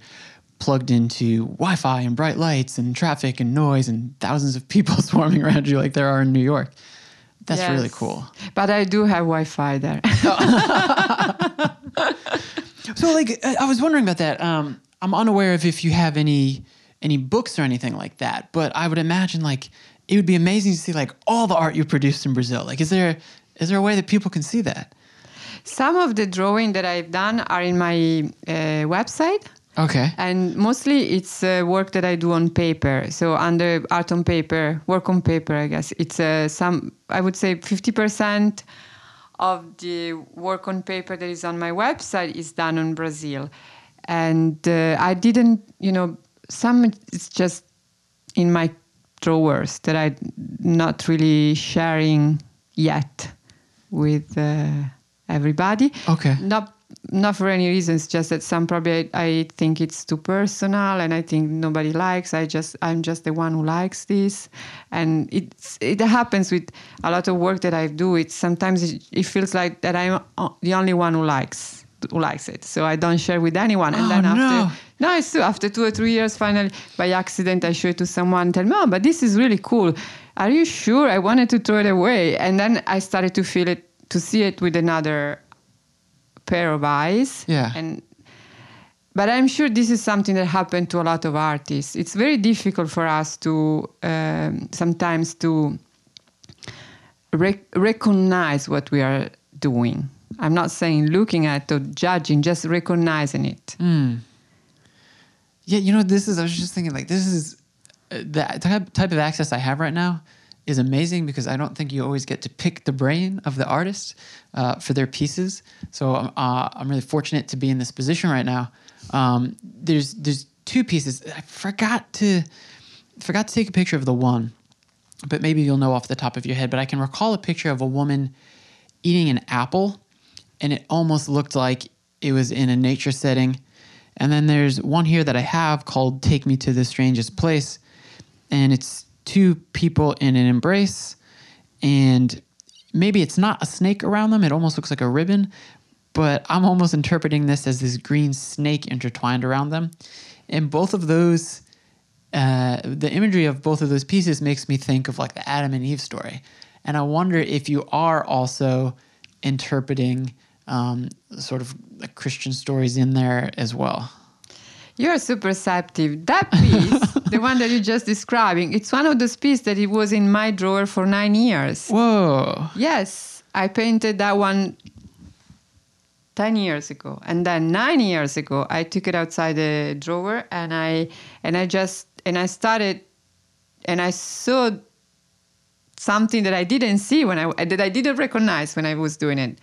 plugged into Wi-Fi and bright lights and traffic and noise and thousands of people swarming around you like there are in New York. That's really cool. but i do have wi-fi there So, like, I I was wondering about that. Um, I'm unaware of if you have any any books or anything like that, but I would imagine like it would be amazing to see like all the art you produced in Brazil. Like, is there is there a way that people can see that? Some of the drawing that I've done are in my uh, website, Okay. and mostly it's uh, work that I do on paper. So under art on paper, work on paper, I guess it's uh, some. I would say fifty percent of the work on paper that is on my website is done on Brazil, and uh, I didn't, you know, some it's just in my drawers that I'm not really sharing yet with uh, everybody. Okay. Not not for any reasons, just that some probably I, I think it's too personal, and I think nobody likes. I just I'm just the one who likes this, and it's it happens with a lot of work that I do. It sometimes it, it feels like that I'm the only one who likes who likes it, so I don't share with anyone. And Oh, then after no. no, it's true. After two or three years, finally, by accident, I show it to someone. Tell me, oh, but this is really cool. Are you sure? I wanted to throw it away, and then I started to feel it, to see it with another pair of eyes. Yeah. And but I'm sure this is something that happened to a lot of artists. It's very difficult for us to um, sometimes to rec- recognize what we are doing. I'm not saying looking at or judging, just recognizing it. Yeah, you know, this is. I was just thinking, like, this is the type of access I have right now is amazing because I don't think you always get to pick the brain of the artist uh, for their pieces. So uh, I'm really fortunate to be in this position right now. Um, there's there's two pieces. I forgot to forgot to take a picture of the one, but maybe you'll know off the top of your head. But I can recall a picture of a woman eating an apple, and it almost looked like it was in a nature setting. And then there's one here that I have called "Take Me to the Strangest Place," and it's two people in an embrace, and maybe it's not a snake around them. It almost looks like a ribbon, but I'm almost interpreting this as this green snake intertwined around them. And both of those, uh, the imagery of both of those pieces makes me think of like the Adam and Eve story. And I wonder if you are also interpreting um, sort of Christian stories in there as well. You're super perceptive. That piece, the one that you're just describing, it's one of those pieces that it was in my drawer for nine years. Whoa. Yes, I painted that one 10 years ago and then 9 years ago I took it outside the drawer and I and I just and I started and I saw something that I didn't see when I that I didn't recognize when I was doing it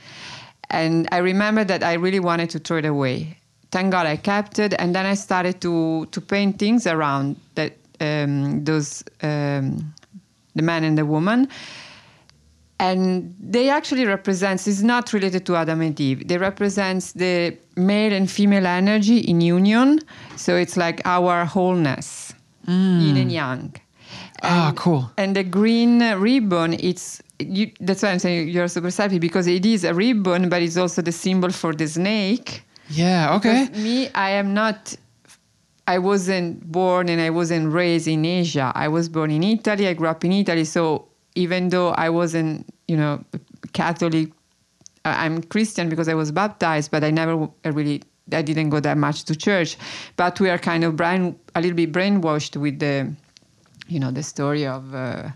and I remember that I really wanted to throw it away thank God I kept it. And then I started to to paint things around that um, those um, the man and the woman. And they actually represents is not related to adam and eve. They represents the male and female energy in union. So it's like our wholeness yin and yang. Ah, cool. and the green ribbon it's you, that's why i'm saying you're super happy because it is a ribbon but it's also the symbol for the snake Yeah, okay. because me, I am not. I wasn't born and I wasn't raised in Asia. I was born in Italy. I grew up in Italy. So even though I wasn't, you know, Catholic, I'm Christian because I was baptized, but I never I really. I didn't go that much to church, but we are kind of brain a little bit brainwashed with the, you know, the story of uh,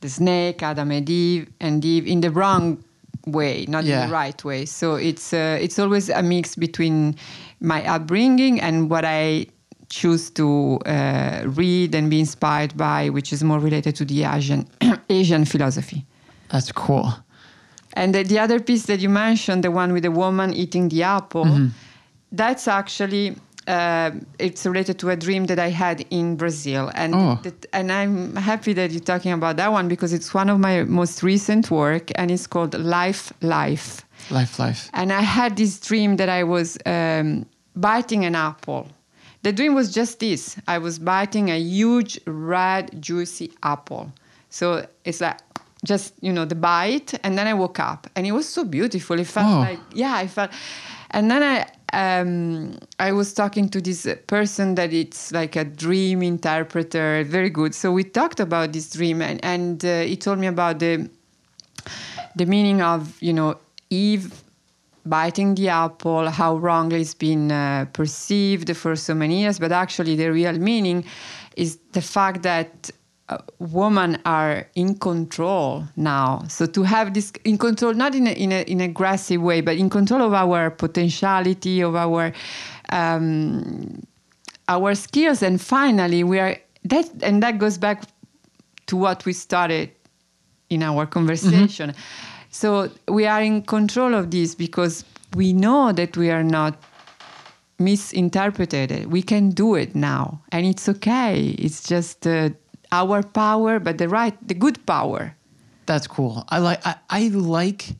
the snake, Adam and Eve, and Eve in the wrong way, not in Yeah. the right way. So it's uh, it's always a mix between my upbringing and what I choose to uh, read and be inspired by, which is more related to the Asian Asian philosophy. That's cool. And the, the other piece that you mentioned, the one with the woman eating the apple, that's actually uh, it's related to a dream that I had in Brazil, and Oh. that, and I'm happy that you're talking about that one because it's one of my most recent work, and it's called Life Life. Life, life. And I had this dream that I was um, biting an apple. The dream was just this I was biting a huge, red, juicy apple. So it's like just, you know, the bite. And then I woke up and it was so beautiful. It felt Oh. like, yeah, I felt. And then I, um, I was talking to this person that it's like a dream interpreter, very good. So we talked about this dream, and, and uh, he told me about the the meaning of you know Eve biting the apple, how wrongly it's been uh, perceived for so many years, but actually the real meaning is the fact that uh, women are in control now. So to have this in control, not in a, in a in an aggressive way, but in control of our potentiality, of our um, our skills, and finally we are that, and that goes back to what we started in our conversation. So we are in control of this because we know that we are not misinterpreted. We can do it now, and it's okay. It's just uh, our power, but the right, the good power. That's cool. I like I, I like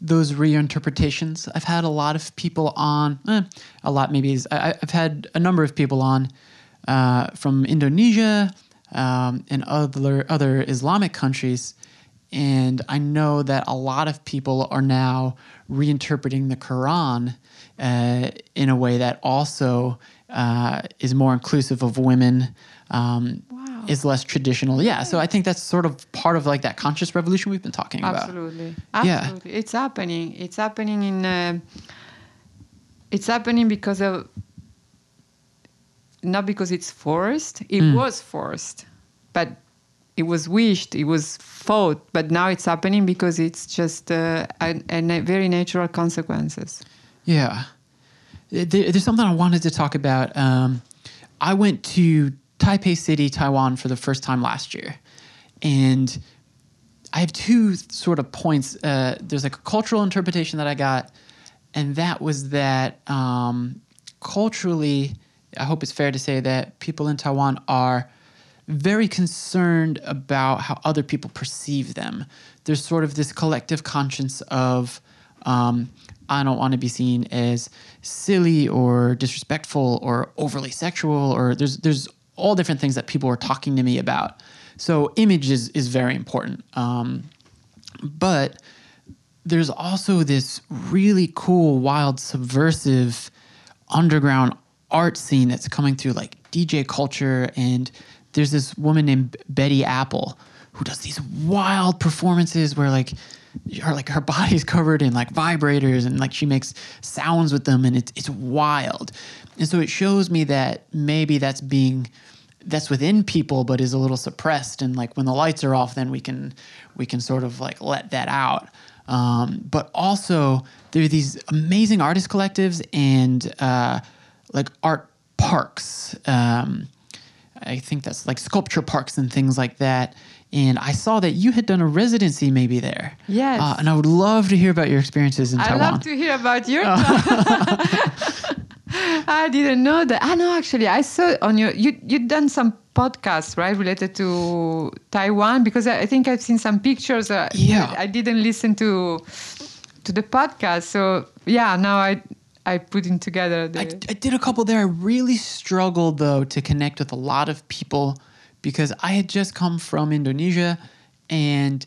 those reinterpretations. I've had a lot of people on, eh, a lot maybe. I, I've had a number of people on uh, from Indonesia um, and other other Islamic countries, and I know that a lot of people are now reinterpreting the Quran uh, in a way that also uh, is more inclusive of women. Um. Is less traditional, yeah. So I think that's sort of part of like that conscious revolution we've been talking about. Absolutely, Yeah. absolutely. It's happening. It's happening in. Uh, it's happening because of. Not because it's forced. It Mm. was forced, but it was wished. It was fought. But now it's happening because it's just uh, a, a very natural consequences. Yeah. There, there's something I wanted to talk about. Um, I went to Taipei City, Taiwan for the first time last year. and I have two sort of points. Uh, there's like a cultural interpretation that I got, and that was that um, culturally, I hope it's fair to say that people in Taiwan are very concerned about how other people perceive them. There's sort of this collective conscience of, um, I don't want to be seen as silly or disrespectful or overly sexual, or there's there's all different things that people were talking to me about. So image is is very important. Um, but there's also this really cool, wild, subversive underground art scene that's coming through like DJ culture and there's this woman named Betty Apple who does these wild performances where like her like her body's covered in like vibrators and like she makes sounds with them and it's it's wild. And so it shows me that maybe that's being that's within people but is a little suppressed and like when the lights are off then we can we can sort of like let that out. Um, but also there are these amazing artist collectives and uh, like art parks. Um, I think that's like sculpture parks and things like that. And I saw that you had done a residency maybe there. Yes. Uh, and I would love to hear about your experiences in I Taiwan. I'd love to hear about your. I didn't know that. I know actually. I saw on your you you'd done some podcasts right related to Taiwan because I, I think I've seen some pictures. Uh, Yeah. I didn't listen to to the podcast, so yeah. Now I I put in together the. I, I did a couple there. I really struggled though to connect with a lot of people because I had just come from Indonesia, and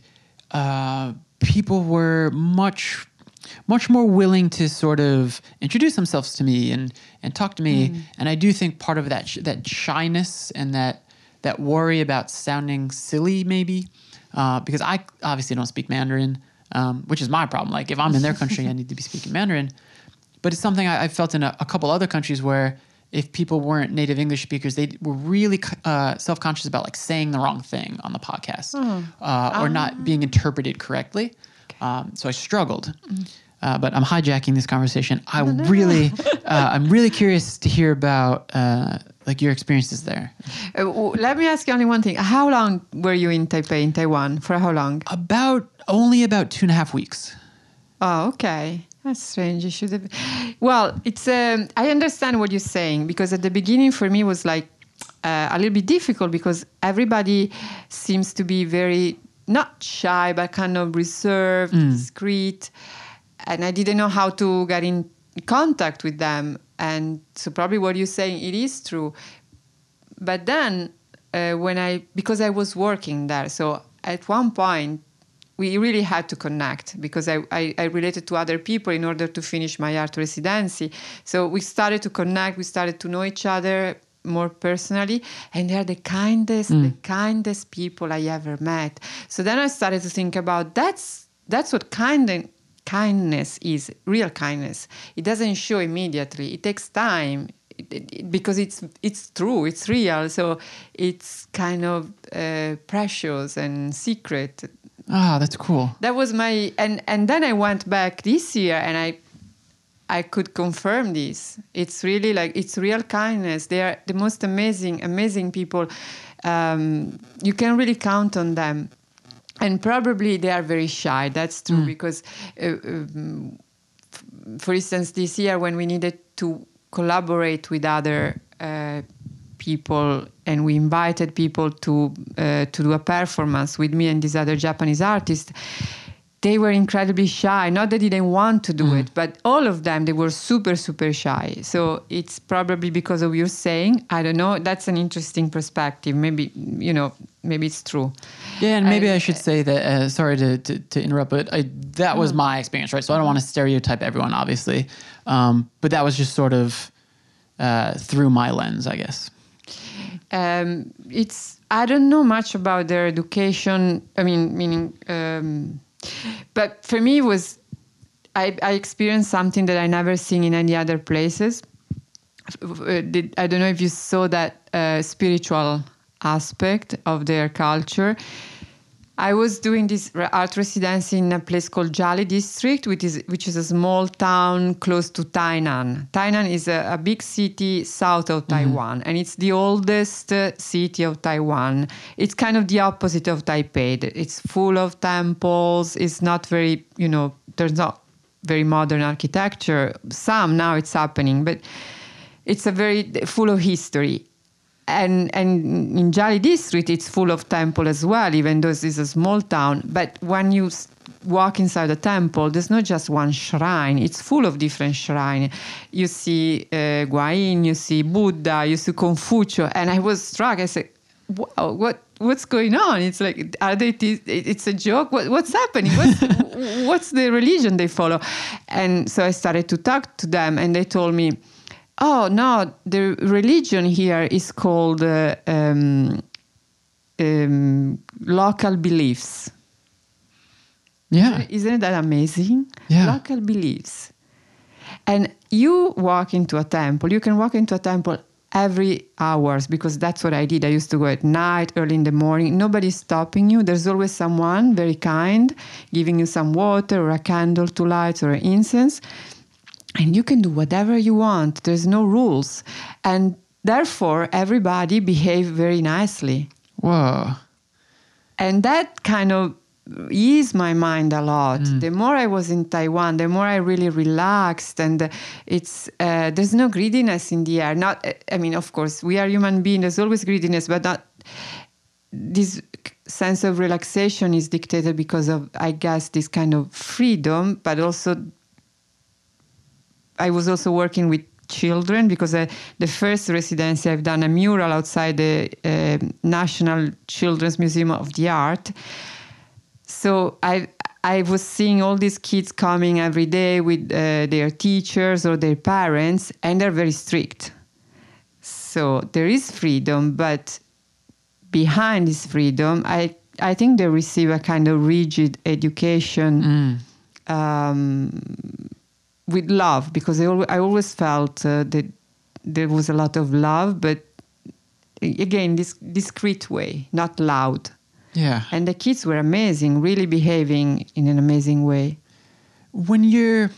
uh, people were much, much more willing to sort of introduce themselves to me and and talk to me. And I do think part of that sh- that shyness and that that worry about sounding silly maybe uh, because I obviously don't speak Mandarin, um, which is my problem. Like if I'm in their country, I need to be speaking Mandarin but it's something I, I felt in a, a couple other countries where if people weren't native English speakers, they were really uh, self conscious about like saying the wrong thing on the podcast uh, or not being interpreted correctly. Um, so I struggled. Uh, but I'm hijacking this conversation. I really, uh, I'm really curious to hear about uh, like your experiences there. Uh, let me ask you only one thing. How long were you in Taipei, in Taiwan? For how long? About only about two and a half weeks. Oh, okay. That's strange. You should have. Well, it's. Um, I understand what you're saying because at the beginning for me was like uh, a little bit difficult because everybody seems to be very not shy but kind of reserved, discreet, and I didn't know how to get in contact with them. And so probably what you're saying it is true, but then uh, when I because I was working there, so at one point we really had to connect because I, I, I related to other people in order to finish my art residency. So we started to connect, we started to know each other more personally, and they're the kindest, the kindest people I ever met. So then I started to think about that's that's what kind kindness is, real kindness. It doesn't show immediately. It takes time. It- it- it- because it's it's true, it's real, so it's kind of uh, precious and secret Ah, that's cool. that was my and and then I went back this year and I I could confirm this. It's really like it's real kindness. They are the most amazing, amazing people. Um, you can really count on them, and probably they are very shy. That's true because, uh, um, f- for instance, this year when we needed to collaborate with other. Uh, people and we invited people to uh, to do a performance with me and this other Japanese artist. They were incredibly shy. Not that they didn't want to do it, but all of them they were super super shy. So it's probably because of your saying. I don't know. That's an interesting perspective. Maybe you know. Maybe it's true. Yeah, and maybe I, I- should say that. Uh, sorry to, to, to interrupt, but I, that was my experience, right? So I don't want to stereotype everyone, obviously, um, but that was just sort of uh, through my lens, I guess. Um, it's I don't know much about their education. I mean, meaning, um, but for me, it was I, I experienced something that I never seen in any other places. Uh, I don't know if you saw that uh, spiritual aspect of their culture. I was doing this art residency in a place called Jiali District, which is which is a small town close to Tainan. Tainan is a, a big city south of Taiwan, and it's the oldest uh, city of Taiwan. It's kind of the opposite of Taipei. It's full of temples. It's not very, you know, there's not very modern architecture. Some now it's happening, but it's a very full of history and and in Jiali district it's full of temple as well even though it's a small town. But when you walk inside the temple there's not just one shrine. It's full of different shrine. You see uh, Guanyin you see Buddha you see Confucius and I was struck. I said wow what what's going on? It's like are they t- it's a joke? What, what's happening? What's, what's the religion they follow? And so I started to talk to them and they told me Oh no, the religion here is called uh, um, um, local beliefs. Yeah. Isn't that amazing? Yeah. Local beliefs. And you walk into a temple, you can walk into a temple every hours because that's what I did. I used to go at night, early in the morning. Nobody's stopping you. There's always someone very kind giving you some water or a candle to light or incense. And you can do whatever you want. There's no rules. And therefore everybody behave very nicely. Whoa. And that kind of eased my mind a lot. The more I was in Taiwan, the more I really relaxed, and it's uh, there's no greediness in the air. Not, I mean, of course, we are human beings. There's always greediness, but not this sense of relaxation is dictated because of, I guess, this kind of freedom, but also I was also working with children because uh, the first residency I've done a mural outside the uh, National Children's Museum of the Art. So I I was seeing all these kids coming every day with uh, their teachers or their parents, and they're very strict. So there is freedom, but behind this freedom, I I think they receive a kind of rigid education um, with love because I, al- I always felt uh, that there was a lot of love, but again, this discreet way, not loud. Yeah. And the kids were amazing, really behaving in an amazing way. when you're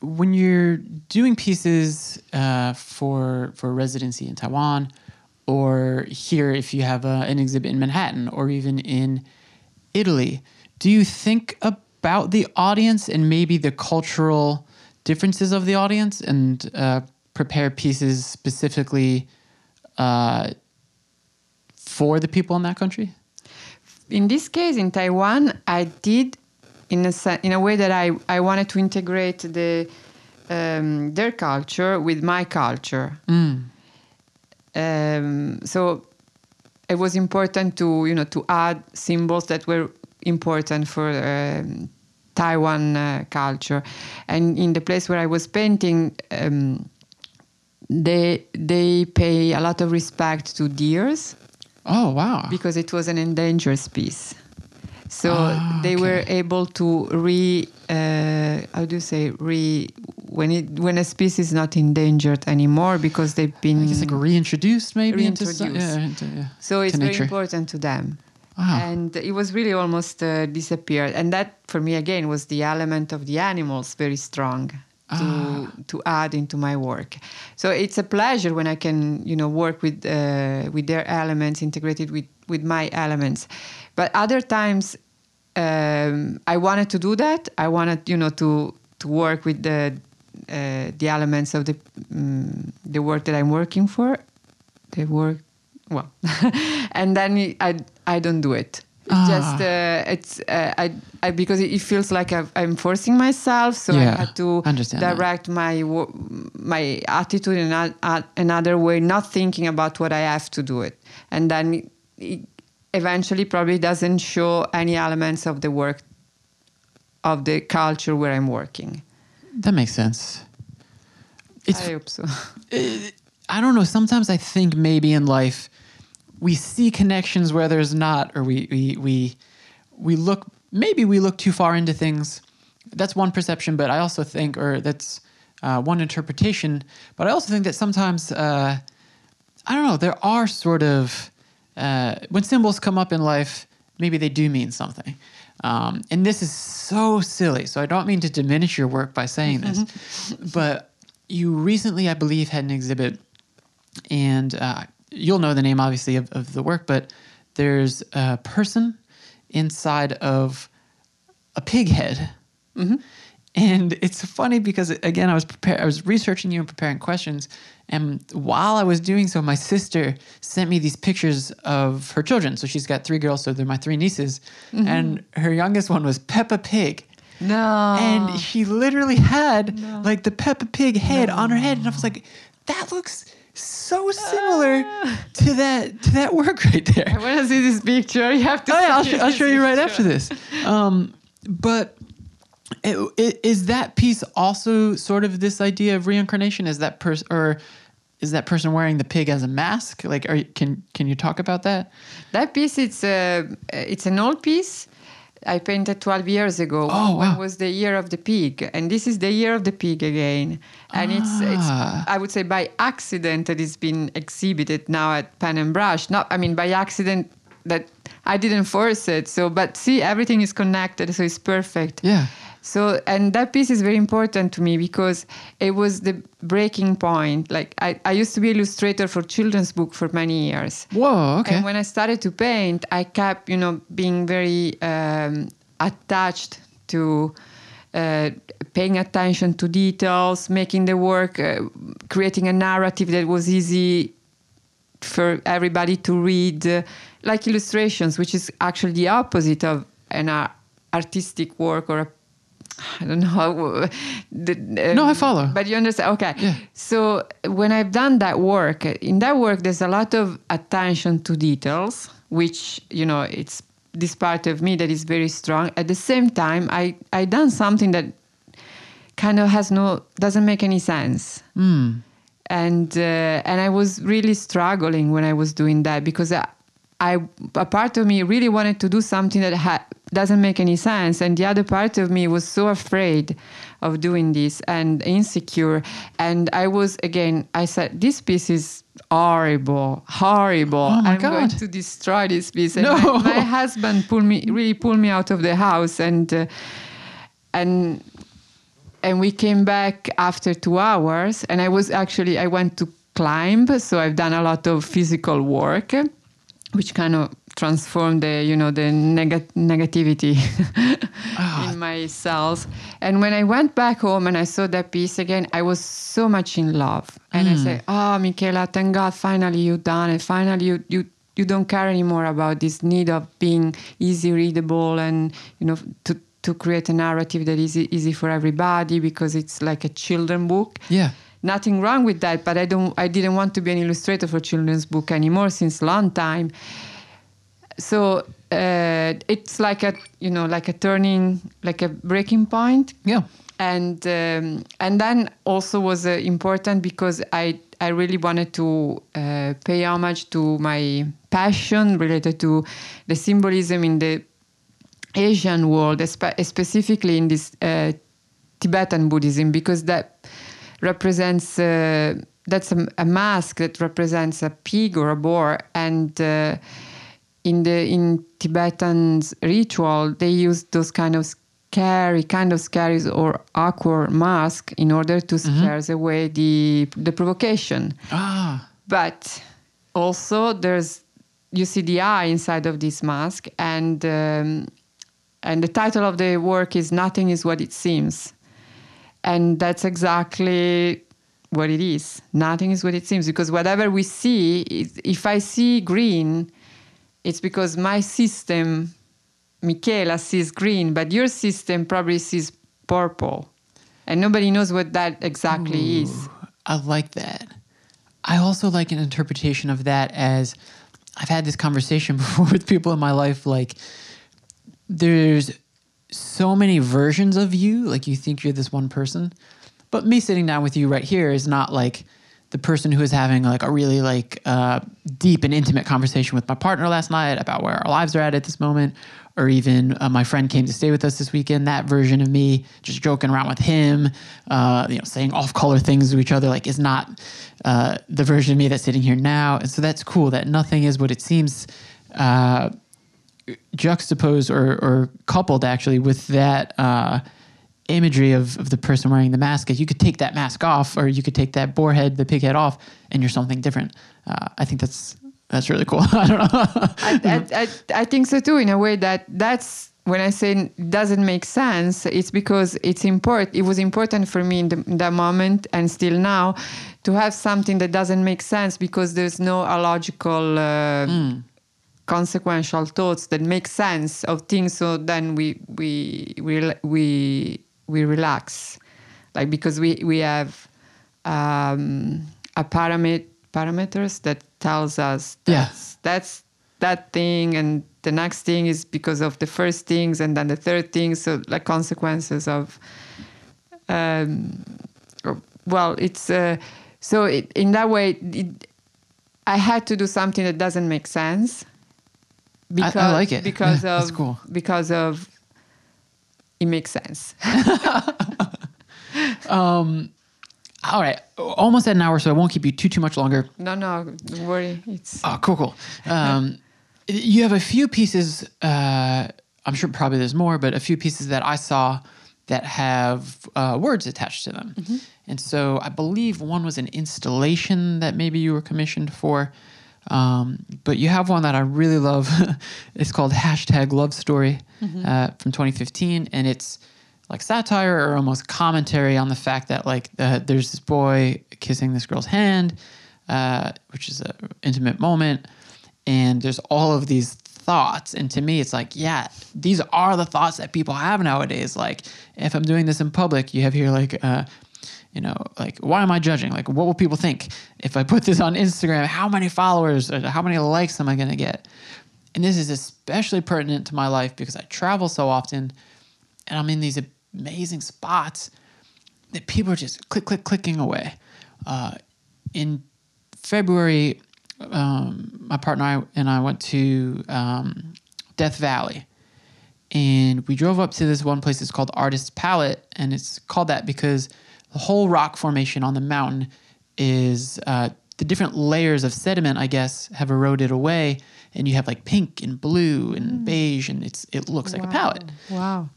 when you're doing pieces uh, for for residency in Taiwan, or here if you have a, an exhibit in Manhattan, or even in Italy, do you think about the audience and maybe the cultural differences of the audience and uh, prepare pieces specifically uh, for the people in that country? In this case, in Taiwan, I did in a in a way that I, I wanted to integrate the um, their culture with my culture. Um, so it was important to you know to add symbols that were important for um, Taiwan uh, culture, and in the place where I was painting. Um, they they pay a lot of respect to deers Oh wow! because it was an endangered species. So Ah, they were able to re uh, how do you say re when it when a species is not endangered anymore because they've been like reintroduced maybe into, some, Reintroduced. yeah, into yeah, so it's very nature. important to them. Wow. And it was really almost uh, disappeared. And that for me again was the element of the animals very strong to Ah. to add into my work. So it's a pleasure when I can you know work with uh, with their elements integrated with with my elements. But other times um, I wanted to do that. I wanted you know to to work with the uh, the elements of the um, the work that I'm working for. The work well, and then I I don't do it. It's Ah. just uh, it's uh, I, I because it feels like I've, I'm forcing myself, so Yeah, I had to I understand that. direct my my attitude in a, a- another way, not thinking about what I have to do it, and then it, it eventually probably doesn't show any elements of the work of the culture where I'm working. That makes sense. It's I hope so. I don't know. Sometimes I think maybe in life we see connections where there's not, or we we we we look maybe we look too far into things. That's one perception, but I also think, or that's uh, one interpretation. But I also think that sometimes uh, I don't know. There are sort of uh, when symbols come up in life, maybe they do mean something. Um, and this is so silly. So I don't mean to diminish your work by saying this, but you recently, I believe, had an exhibit, and uh, you'll know the name obviously of, of the work, but there's a person inside of a pig head. Mm-hmm. And it's funny because again, I was prepare I was researching you and preparing questions, and while I was doing so, my sister sent me these pictures of her children. So she's got three girls, so they're my three nieces, mm-hmm. and her youngest one was Peppa Pig. No. And she literally had like the Peppa Pig head on her head, and I was like, "That looks so similar to that to that work right there." I want to see this picture. You have to. Oh yeah, I'll, sh- I'll show you right picture. after this. Um, but i- i- is that piece also sort of this idea of reincarnation? Is that person or is that person wearing the pig as a mask? Like, are you, can can you talk about that? That piece, it's a, it's an old piece. I painted 12 years ago. Oh, When wow. was the year of the pig, and this is the year of the pig again. And it's, Ah. it's, I would say, by accident that it's been exhibited now at Pen and Brush. Not, I mean, by accident that I didn't force it. So, but see, everything is connected, so it's perfect. Yeah. So, and that piece is very important to me because it was the breaking point. Like, I, I used to be illustrator for children's book for many years. Whoa. Okay. And when I started to paint, I kept, you know, being very um, attached to uh, paying attention to details, making the work, uh, creating a narrative that was easy for everybody to read, uh, like illustrations, which is actually the opposite of an ar- artistic work or a I don't know how. The, No, I follow. But you understand? Okay. Yeah. So when I've done that work, in that work, there's a lot of attention to details, which you know, it's this part of me that is very strong. At the same time, I I done something that kind of has no doesn't make any sense. And uh, and I was really struggling when I was doing that because I, I a part of me really wanted to do something that ha- doesn't make any sense, and the other part of me was so afraid of doing this and insecure. And I was again, I said, this piece is horrible, horrible. Oh I'm going to destroy this piece. And No. my, my husband pulled me, really pulled me out of the house, and uh, and and we came back after two hours and i was actually i went to climb so i've done a lot of physical work which kind of transformed the you know the neg- negativity ah. in my cells. And when i went back home and i saw that piece again i was so much in love. And i hmm. said oh Michela thank god finally you done it. Finally you you you don't care anymore about this need of being easy readable and you know to to create a narrative that is easy for everybody because it's like a children book. Yeah. nothing wrong with that but i don't i didn't want to be an illustrator for children's book anymore since long time so uh, it's like a you know like a turning like a breaking point Yeah. and um, and then also was uh, important because I I really wanted to uh, pay homage to my passion related to the symbolism in the Asian world, specifically in this uh, Tibetan Buddhism, because that represents uh, that's a, a mask that represents a pig or a boar, and uh, in the in Tibetan ritual they use those kind of scary, kind of scary or awkward mask in order to scare away the the provocation. Ah. but also there's you see the eye inside of this mask and um, and the title of the work is nothing is what it seems. And that's exactly what it is. Nothing is what it seems because whatever we see if i see green it's because my system Michela sees green but your system probably sees purple and nobody knows what that exactly is I like that. I also like an interpretation of that as I've had this conversation before with people in my life. Like, there's so many versions of you. Like, you think you're this one person, but me sitting down with you right here is not like the person who is having like a really like uh, deep and intimate conversation with my partner last night about where our lives are at at this moment or even uh, my friend came to stay with us this weekend that version of me just joking around with him uh, you know saying off-color things to each other like is not uh, the version of me that's sitting here now. And so that's cool that nothing is what it seems uh, juxtaposed or, or coupled actually with that uh, imagery of, of the person wearing the mask is you could take that mask off or you could take that boar head, the pig head off, and you're something different. Uh, I think that's that's really cool. I don't know. I, I, I, I think so too, in a way that that's when I say doesn't make sense, it's because it's important. It was important for me in, the, in that moment and still now to have something that doesn't make sense because there's no illogical, uh, consequential thoughts that make sense of things. So then we we we we we relax, like because we we have um, a parameter parameters that tells us Yeah. that's, that's that thing and the next thing is because of the first things and then the third thing so like consequences of um well it's uh, so it, in that way it, i had to do something that doesn't make sense I like it. because Yeah, of cool. because of it makes sense All right, almost at an hour, so I won't keep you too too much longer. no no don't worry it's Oh, cool, cool. Um, you have a few pieces. Uh, I'm sure probably there's more, but a few pieces that I saw that have uh, words attached to them. And so I believe one was an installation that maybe you were commissioned for. Um, but you have one that I really love. it's called hashtag Love Story uh, from 2015, and it's like satire or almost commentary on the fact that like uh, there's this boy kissing this girl's hand, uh, which is an intimate moment, and there's all of these thoughts. And to me, it's like, yeah, these are the thoughts that people have nowadays. Like, if I'm doing this in public, you have here like. Uh, you know, like, why am I judging? Like, what will people think if I put this on Instagram? How many followers how many likes am I going to get? And this is especially pertinent to my life because I travel so often and I'm in these amazing spots that people are just click, click, clicking away. Uh, in February, um, my partner and I, went to um, Death Valley. And we drove up to this one place. It's called Artist's Palette. And it's called that because the whole rock formation on the mountain is uh, the different layers of sediment, I guess, have eroded away. And you have like pink and blue and mm. beige, and it's it looks like a palette. wow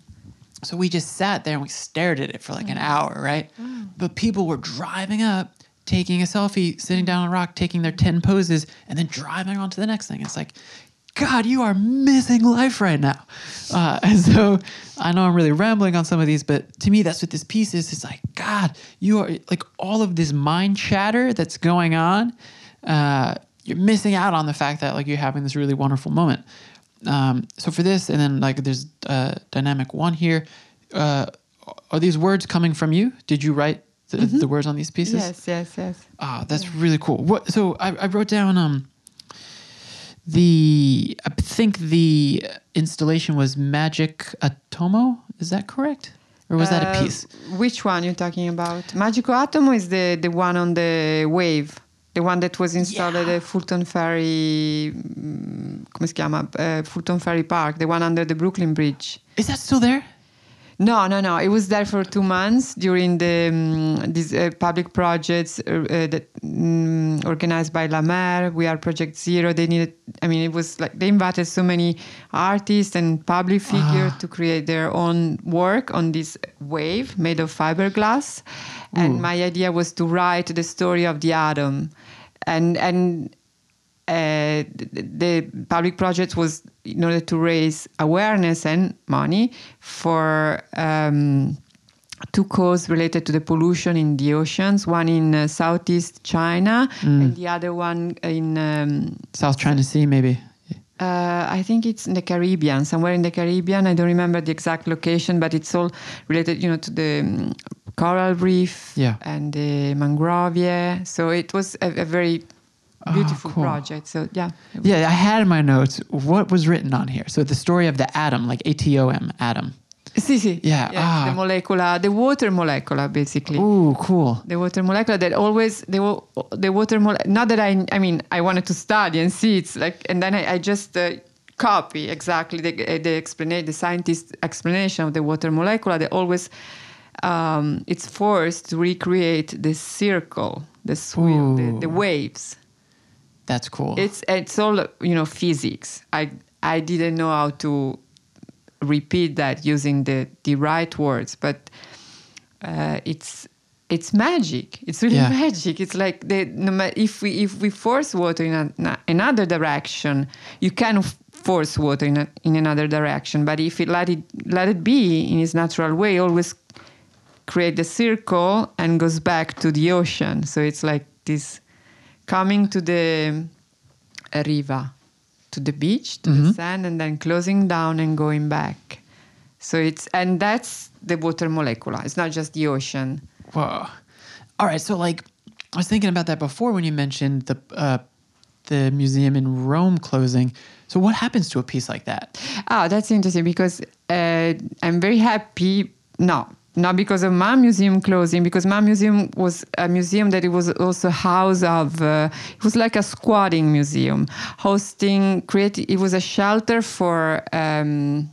So we just sat there and we stared at it for like an mm. hour, right? Mm. But people were driving up, taking a selfie, sitting down on a rock, taking their 10 poses, and then driving on to the next thing. It's like, God, you are missing life right now. Uh, and so I know I'm really rambling on some of these, but to me, that's what this piece is. It's like, God, you are like all of this mind chatter that's going on. Uh, you're missing out on the fact that like you're having this really wonderful moment. Um, so for this, and then like there's uh, dynamic one here. Uh, are these words coming from you? Did you write the, the words on these pieces? yes yes yes Ah, that's really cool. What? So I, I wrote down um the I think the installation was Magic Atomo. Is that correct? Or was that a Uh, piece? Which one you're talking about? Magico Atomo is the, the one on the wave, the one that was installed at Yeah. the Fulton Ferry, mm, come si chiama? Uh, Fulton Ferry Park, the one under the Brooklyn Bridge. Is that still there? No, no, no. It was there for two months during the um, these uh, public projects uh, uh, that um, organized by La Mer. We are Project Zero. They needed. I mean, it was like they invited so many artists and public figures to create their own work on this wave made of fiberglass. And my idea was to write the story of the atom, and and uh, the, public project was in order to raise awareness and money for um, two causes related to the pollution in the oceans. One in uh, southeast China, and the other one in. Um, South China Sea, maybe. uh, I think it's in the Caribbean, somewhere in the Caribbean. I don't remember the exact location, but it's all related, you know, to the um, coral reef Yeah. and the mangrove. So it was a, a very beautiful cool. project. So yeah, Yeah, I had in my notes what was written on here. So the story of the atom, like A T O M, atom. Sì, sì. Yeah, ah. The molecula, the water molecula, basically. Ooh, cool. The water molecule that always the the water mole. Not that I I mean I wanted to study and see it's like and then I, I just uh, copy exactly the uh, the explanation the scientist explanation of the water molecule. That always um, it's forced to recreate the circle, the swirl, the, the waves. That's cool. It's it's all you know physics. I I didn't know how to repeat that using the, the right words, but uh, it's it's magic. It's really Yeah. magic. It's like the, if we if we force water in a, na- another direction, you can force water in a, in another direction. But if it let it let it be in its natural way, always create a circle and goes back to the ocean. So it's like this coming to the riva, to the beach, to the sand, and then closing down and going back. So it's and that's the water molecule. It's not just the ocean. Whoa. All right. So, like, I was thinking about that before when you mentioned the uh, the museum in Rome closing. So, what happens to a piece like that? Oh, that's interesting because uh, I'm very happy. No, not because of my museum closing, because my museum was a museum that it was also house of. Uh, it was like a squatting museum, hosting creative. It was a shelter for. Um,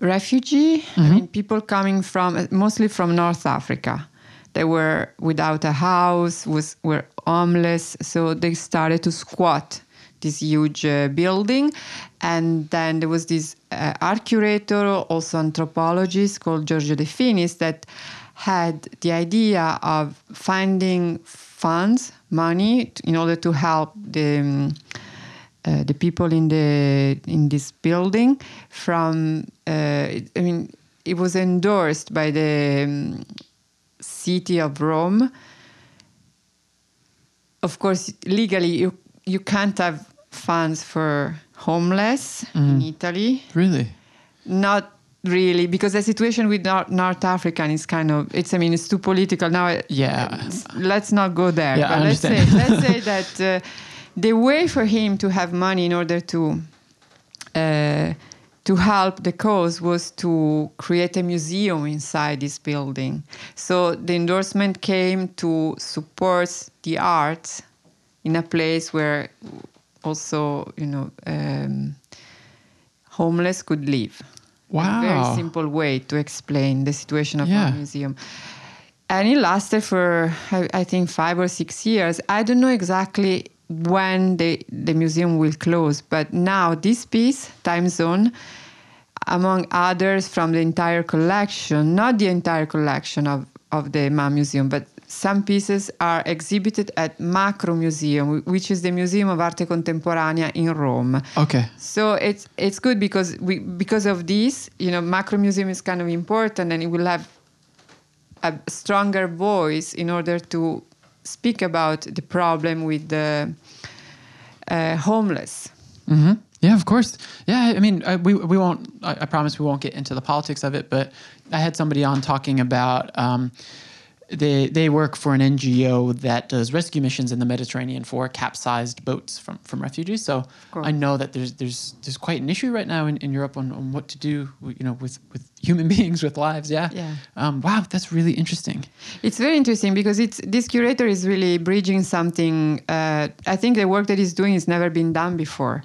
refugee i mean people coming from mostly from north africa they were without a house was were homeless so they started to squat this huge uh, building and then there was this uh, art curator also anthropologist called giorgio de finis that had the idea of finding funds money in order to help the um, uh, the people in the in this building from uh, I mean it was endorsed by the um, city of Rome. Of course, legally you you can't have funds for homeless in Italy. Really? Not really, because the situation with North, North African is kind of it's. I mean, it's too political now. Yeah. Let's not go there. Yeah, but I let's say understand. let's say that uh, the way for him to have money in order to uh, to help the cause was to create a museum inside this building. So the endorsement came to support the arts in a place where also you know um, homeless could live. Wow. A very simple way to explain the situation of Yeah. our museum. And it lasted for, I, I think, five or six years. I don't know exactly when the, the museum will close, but now this piece, Time Zone, among others from the entire collection, not the entire collection of, of the MAAM Museum, but some pieces are exhibited at Macro Museum, which is the Museum of Arte Contemporanea in Rome. Okay. So it's it's good because we because of this, you know, macro museum is kind of important, and it will have a stronger voice in order to speak about the problem with the uh, homeless. hmm Yeah, of course. Yeah, I mean, I, we we won't. I, I promise we won't get into the politics of it. But I had somebody on talking about. Um, they they work for an NGO that does rescue missions in the Mediterranean for capsized boats from, from refugees. So Cool. I know that there's there's there's quite an issue right now in, in Europe on, on what to do, you know, with, with human beings with lives. Yeah. Yeah. Um, wow, that's really interesting. It's very interesting because it's this curator is really bridging something. Uh, I think the work that he's doing has never been done before.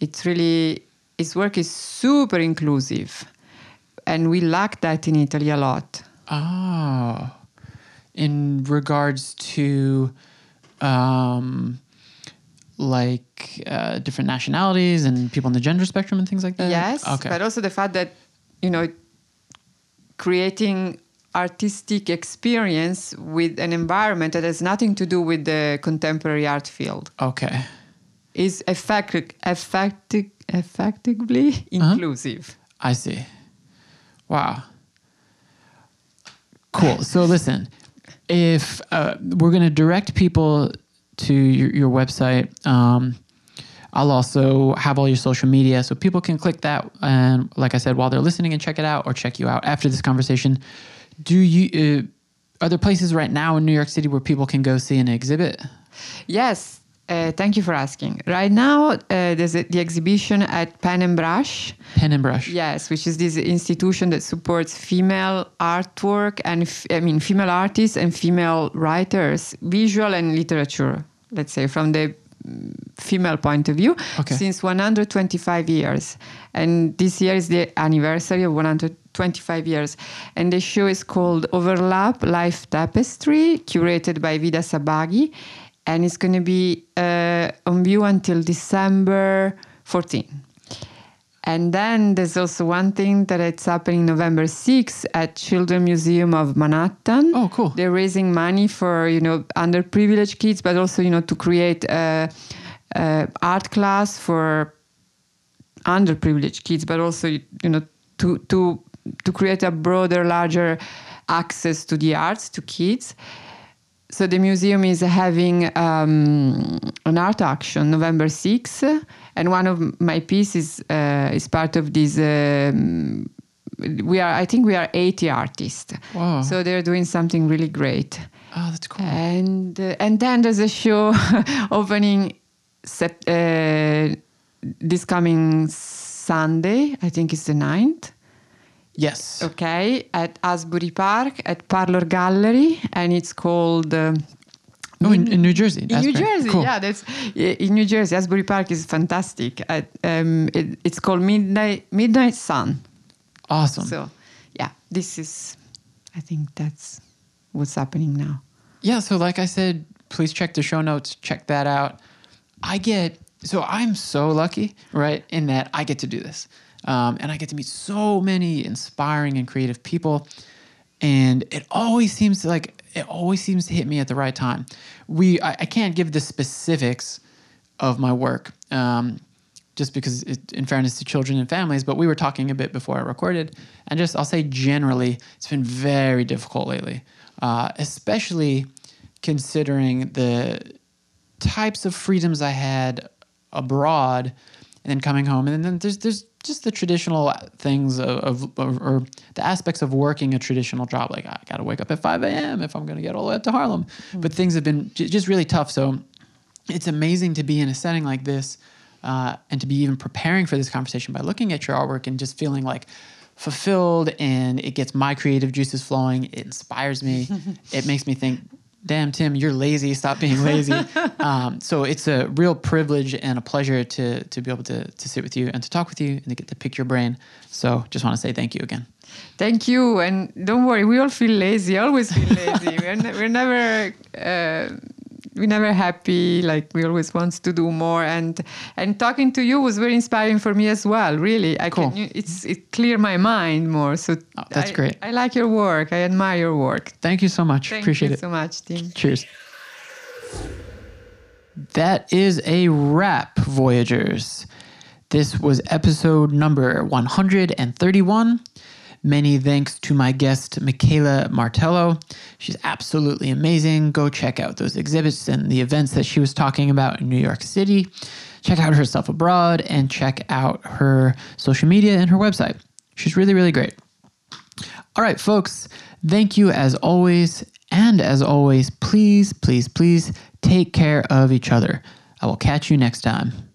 It's really his work is super inclusive, and we lack that in Italy a lot. Oh, in regards to, um, like uh, different nationalities and people in the gender spectrum and things like that. yes Okay. but also the fact that you know creating artistic experience with an environment that has nothing to do with the contemporary art field okay. is effective, effective, effectively Uh-huh. inclusive I see. Wow. Cool. So listen, if uh, we're going to direct people to your, your website, um, I'll also have all your social media so people can click that. And like I said, while they're listening and check it out or check you out after this conversation, do you, uh, are there places right now in New York City where people can go see an exhibit? yes uh, thank you for asking right now uh, there's a, the exhibition at pen and brush Pen and brush. Yes, which is this institution that supports female artwork and f- I mean female artists and female writers, visual and literature. Let's say from the female point of view, Okay. since 125 years, and this year is the anniversary of 125 years. And the show is called Overlap Life Tapestry, curated by Vida Sabbaghi. And it's going to be uh, on view until December 14. And then there's also one thing that it's happening November 6th at Children Museum of Manhattan. Oh, cool. They're raising money for you know underprivileged kids, but also you know to create a, a art class for underprivileged kids, but also you know to to to create a broader, larger access to the arts to kids. So the museum is having um, an art auction November 6th, and one of my pieces uh, is part of this. Um, we are, I think, we are 80 artists. Wow. So they're doing something really great. Oh, that's cool. And uh, and then there's a show opening uh, this coming Sunday. I think it's the 9th. Yes. Okay, at Asbury Park at Parlor Gallery, and it's called. Uh, Oh, in, in New Jersey. in New. Jersey, Cool. yeah, that's in New Jersey. Asbury Park is fantastic. Um, it, it's called Midnight Midnight Sun. Awesome. So, yeah, this is. I think that's what's happening now. Yeah, so like I said, please check the show notes, check that out. I get so I'm so lucky, right, in that I get to do this. Um, and I get to meet so many inspiring and creative people. And it always seems to like it always seems to hit me at the right time. We I, I can't give the specifics of my work. Um, just because, it, in fairness to children and families, but we were talking a bit before I recorded, and just I'll say generally, it's been very difficult lately, uh, especially considering the types of freedoms I had abroad, and then coming home, and then there's there's just the traditional things of, of, of or the aspects of working a traditional job, like I got to wake up at 5 a.m. if I'm going to get all the way up to Harlem, but things have been j- just really tough. So it's amazing to be in a setting like this uh, and to be even preparing for this conversation by looking at your artwork and just feeling like fulfilled and it gets my creative juices flowing. It inspires me. it makes me think, damn, Tim, you're lazy. Stop being lazy. um, so it's a real privilege and a pleasure to, to be able to, to sit with you and to talk with you and to get to pick your brain. So just want to say thank you again. Thank you, and don't worry, we all feel lazy. Always feel lazy. we're, ne- we're never. Uh, we're never happy like we always want to do more and and talking to you was very inspiring for me as well really i Cool. can it's it cleared my mind more so Oh, that's I- great. i like your work i admire your work Thank you so much. Appreciate it. Thank Appreciate you it. so much tim Cheers. That is a wrap, Voyagers. This was episode number 131. Many thanks to my guest, Michaela Martello. She's absolutely amazing. Go check out those exhibits and the events that she was talking about in New York City. Check out herself abroad and check out her social media and her website. She's really, really great. All right, folks, thank you as always. And as always, please, please, please take care of each other. I will catch you next time.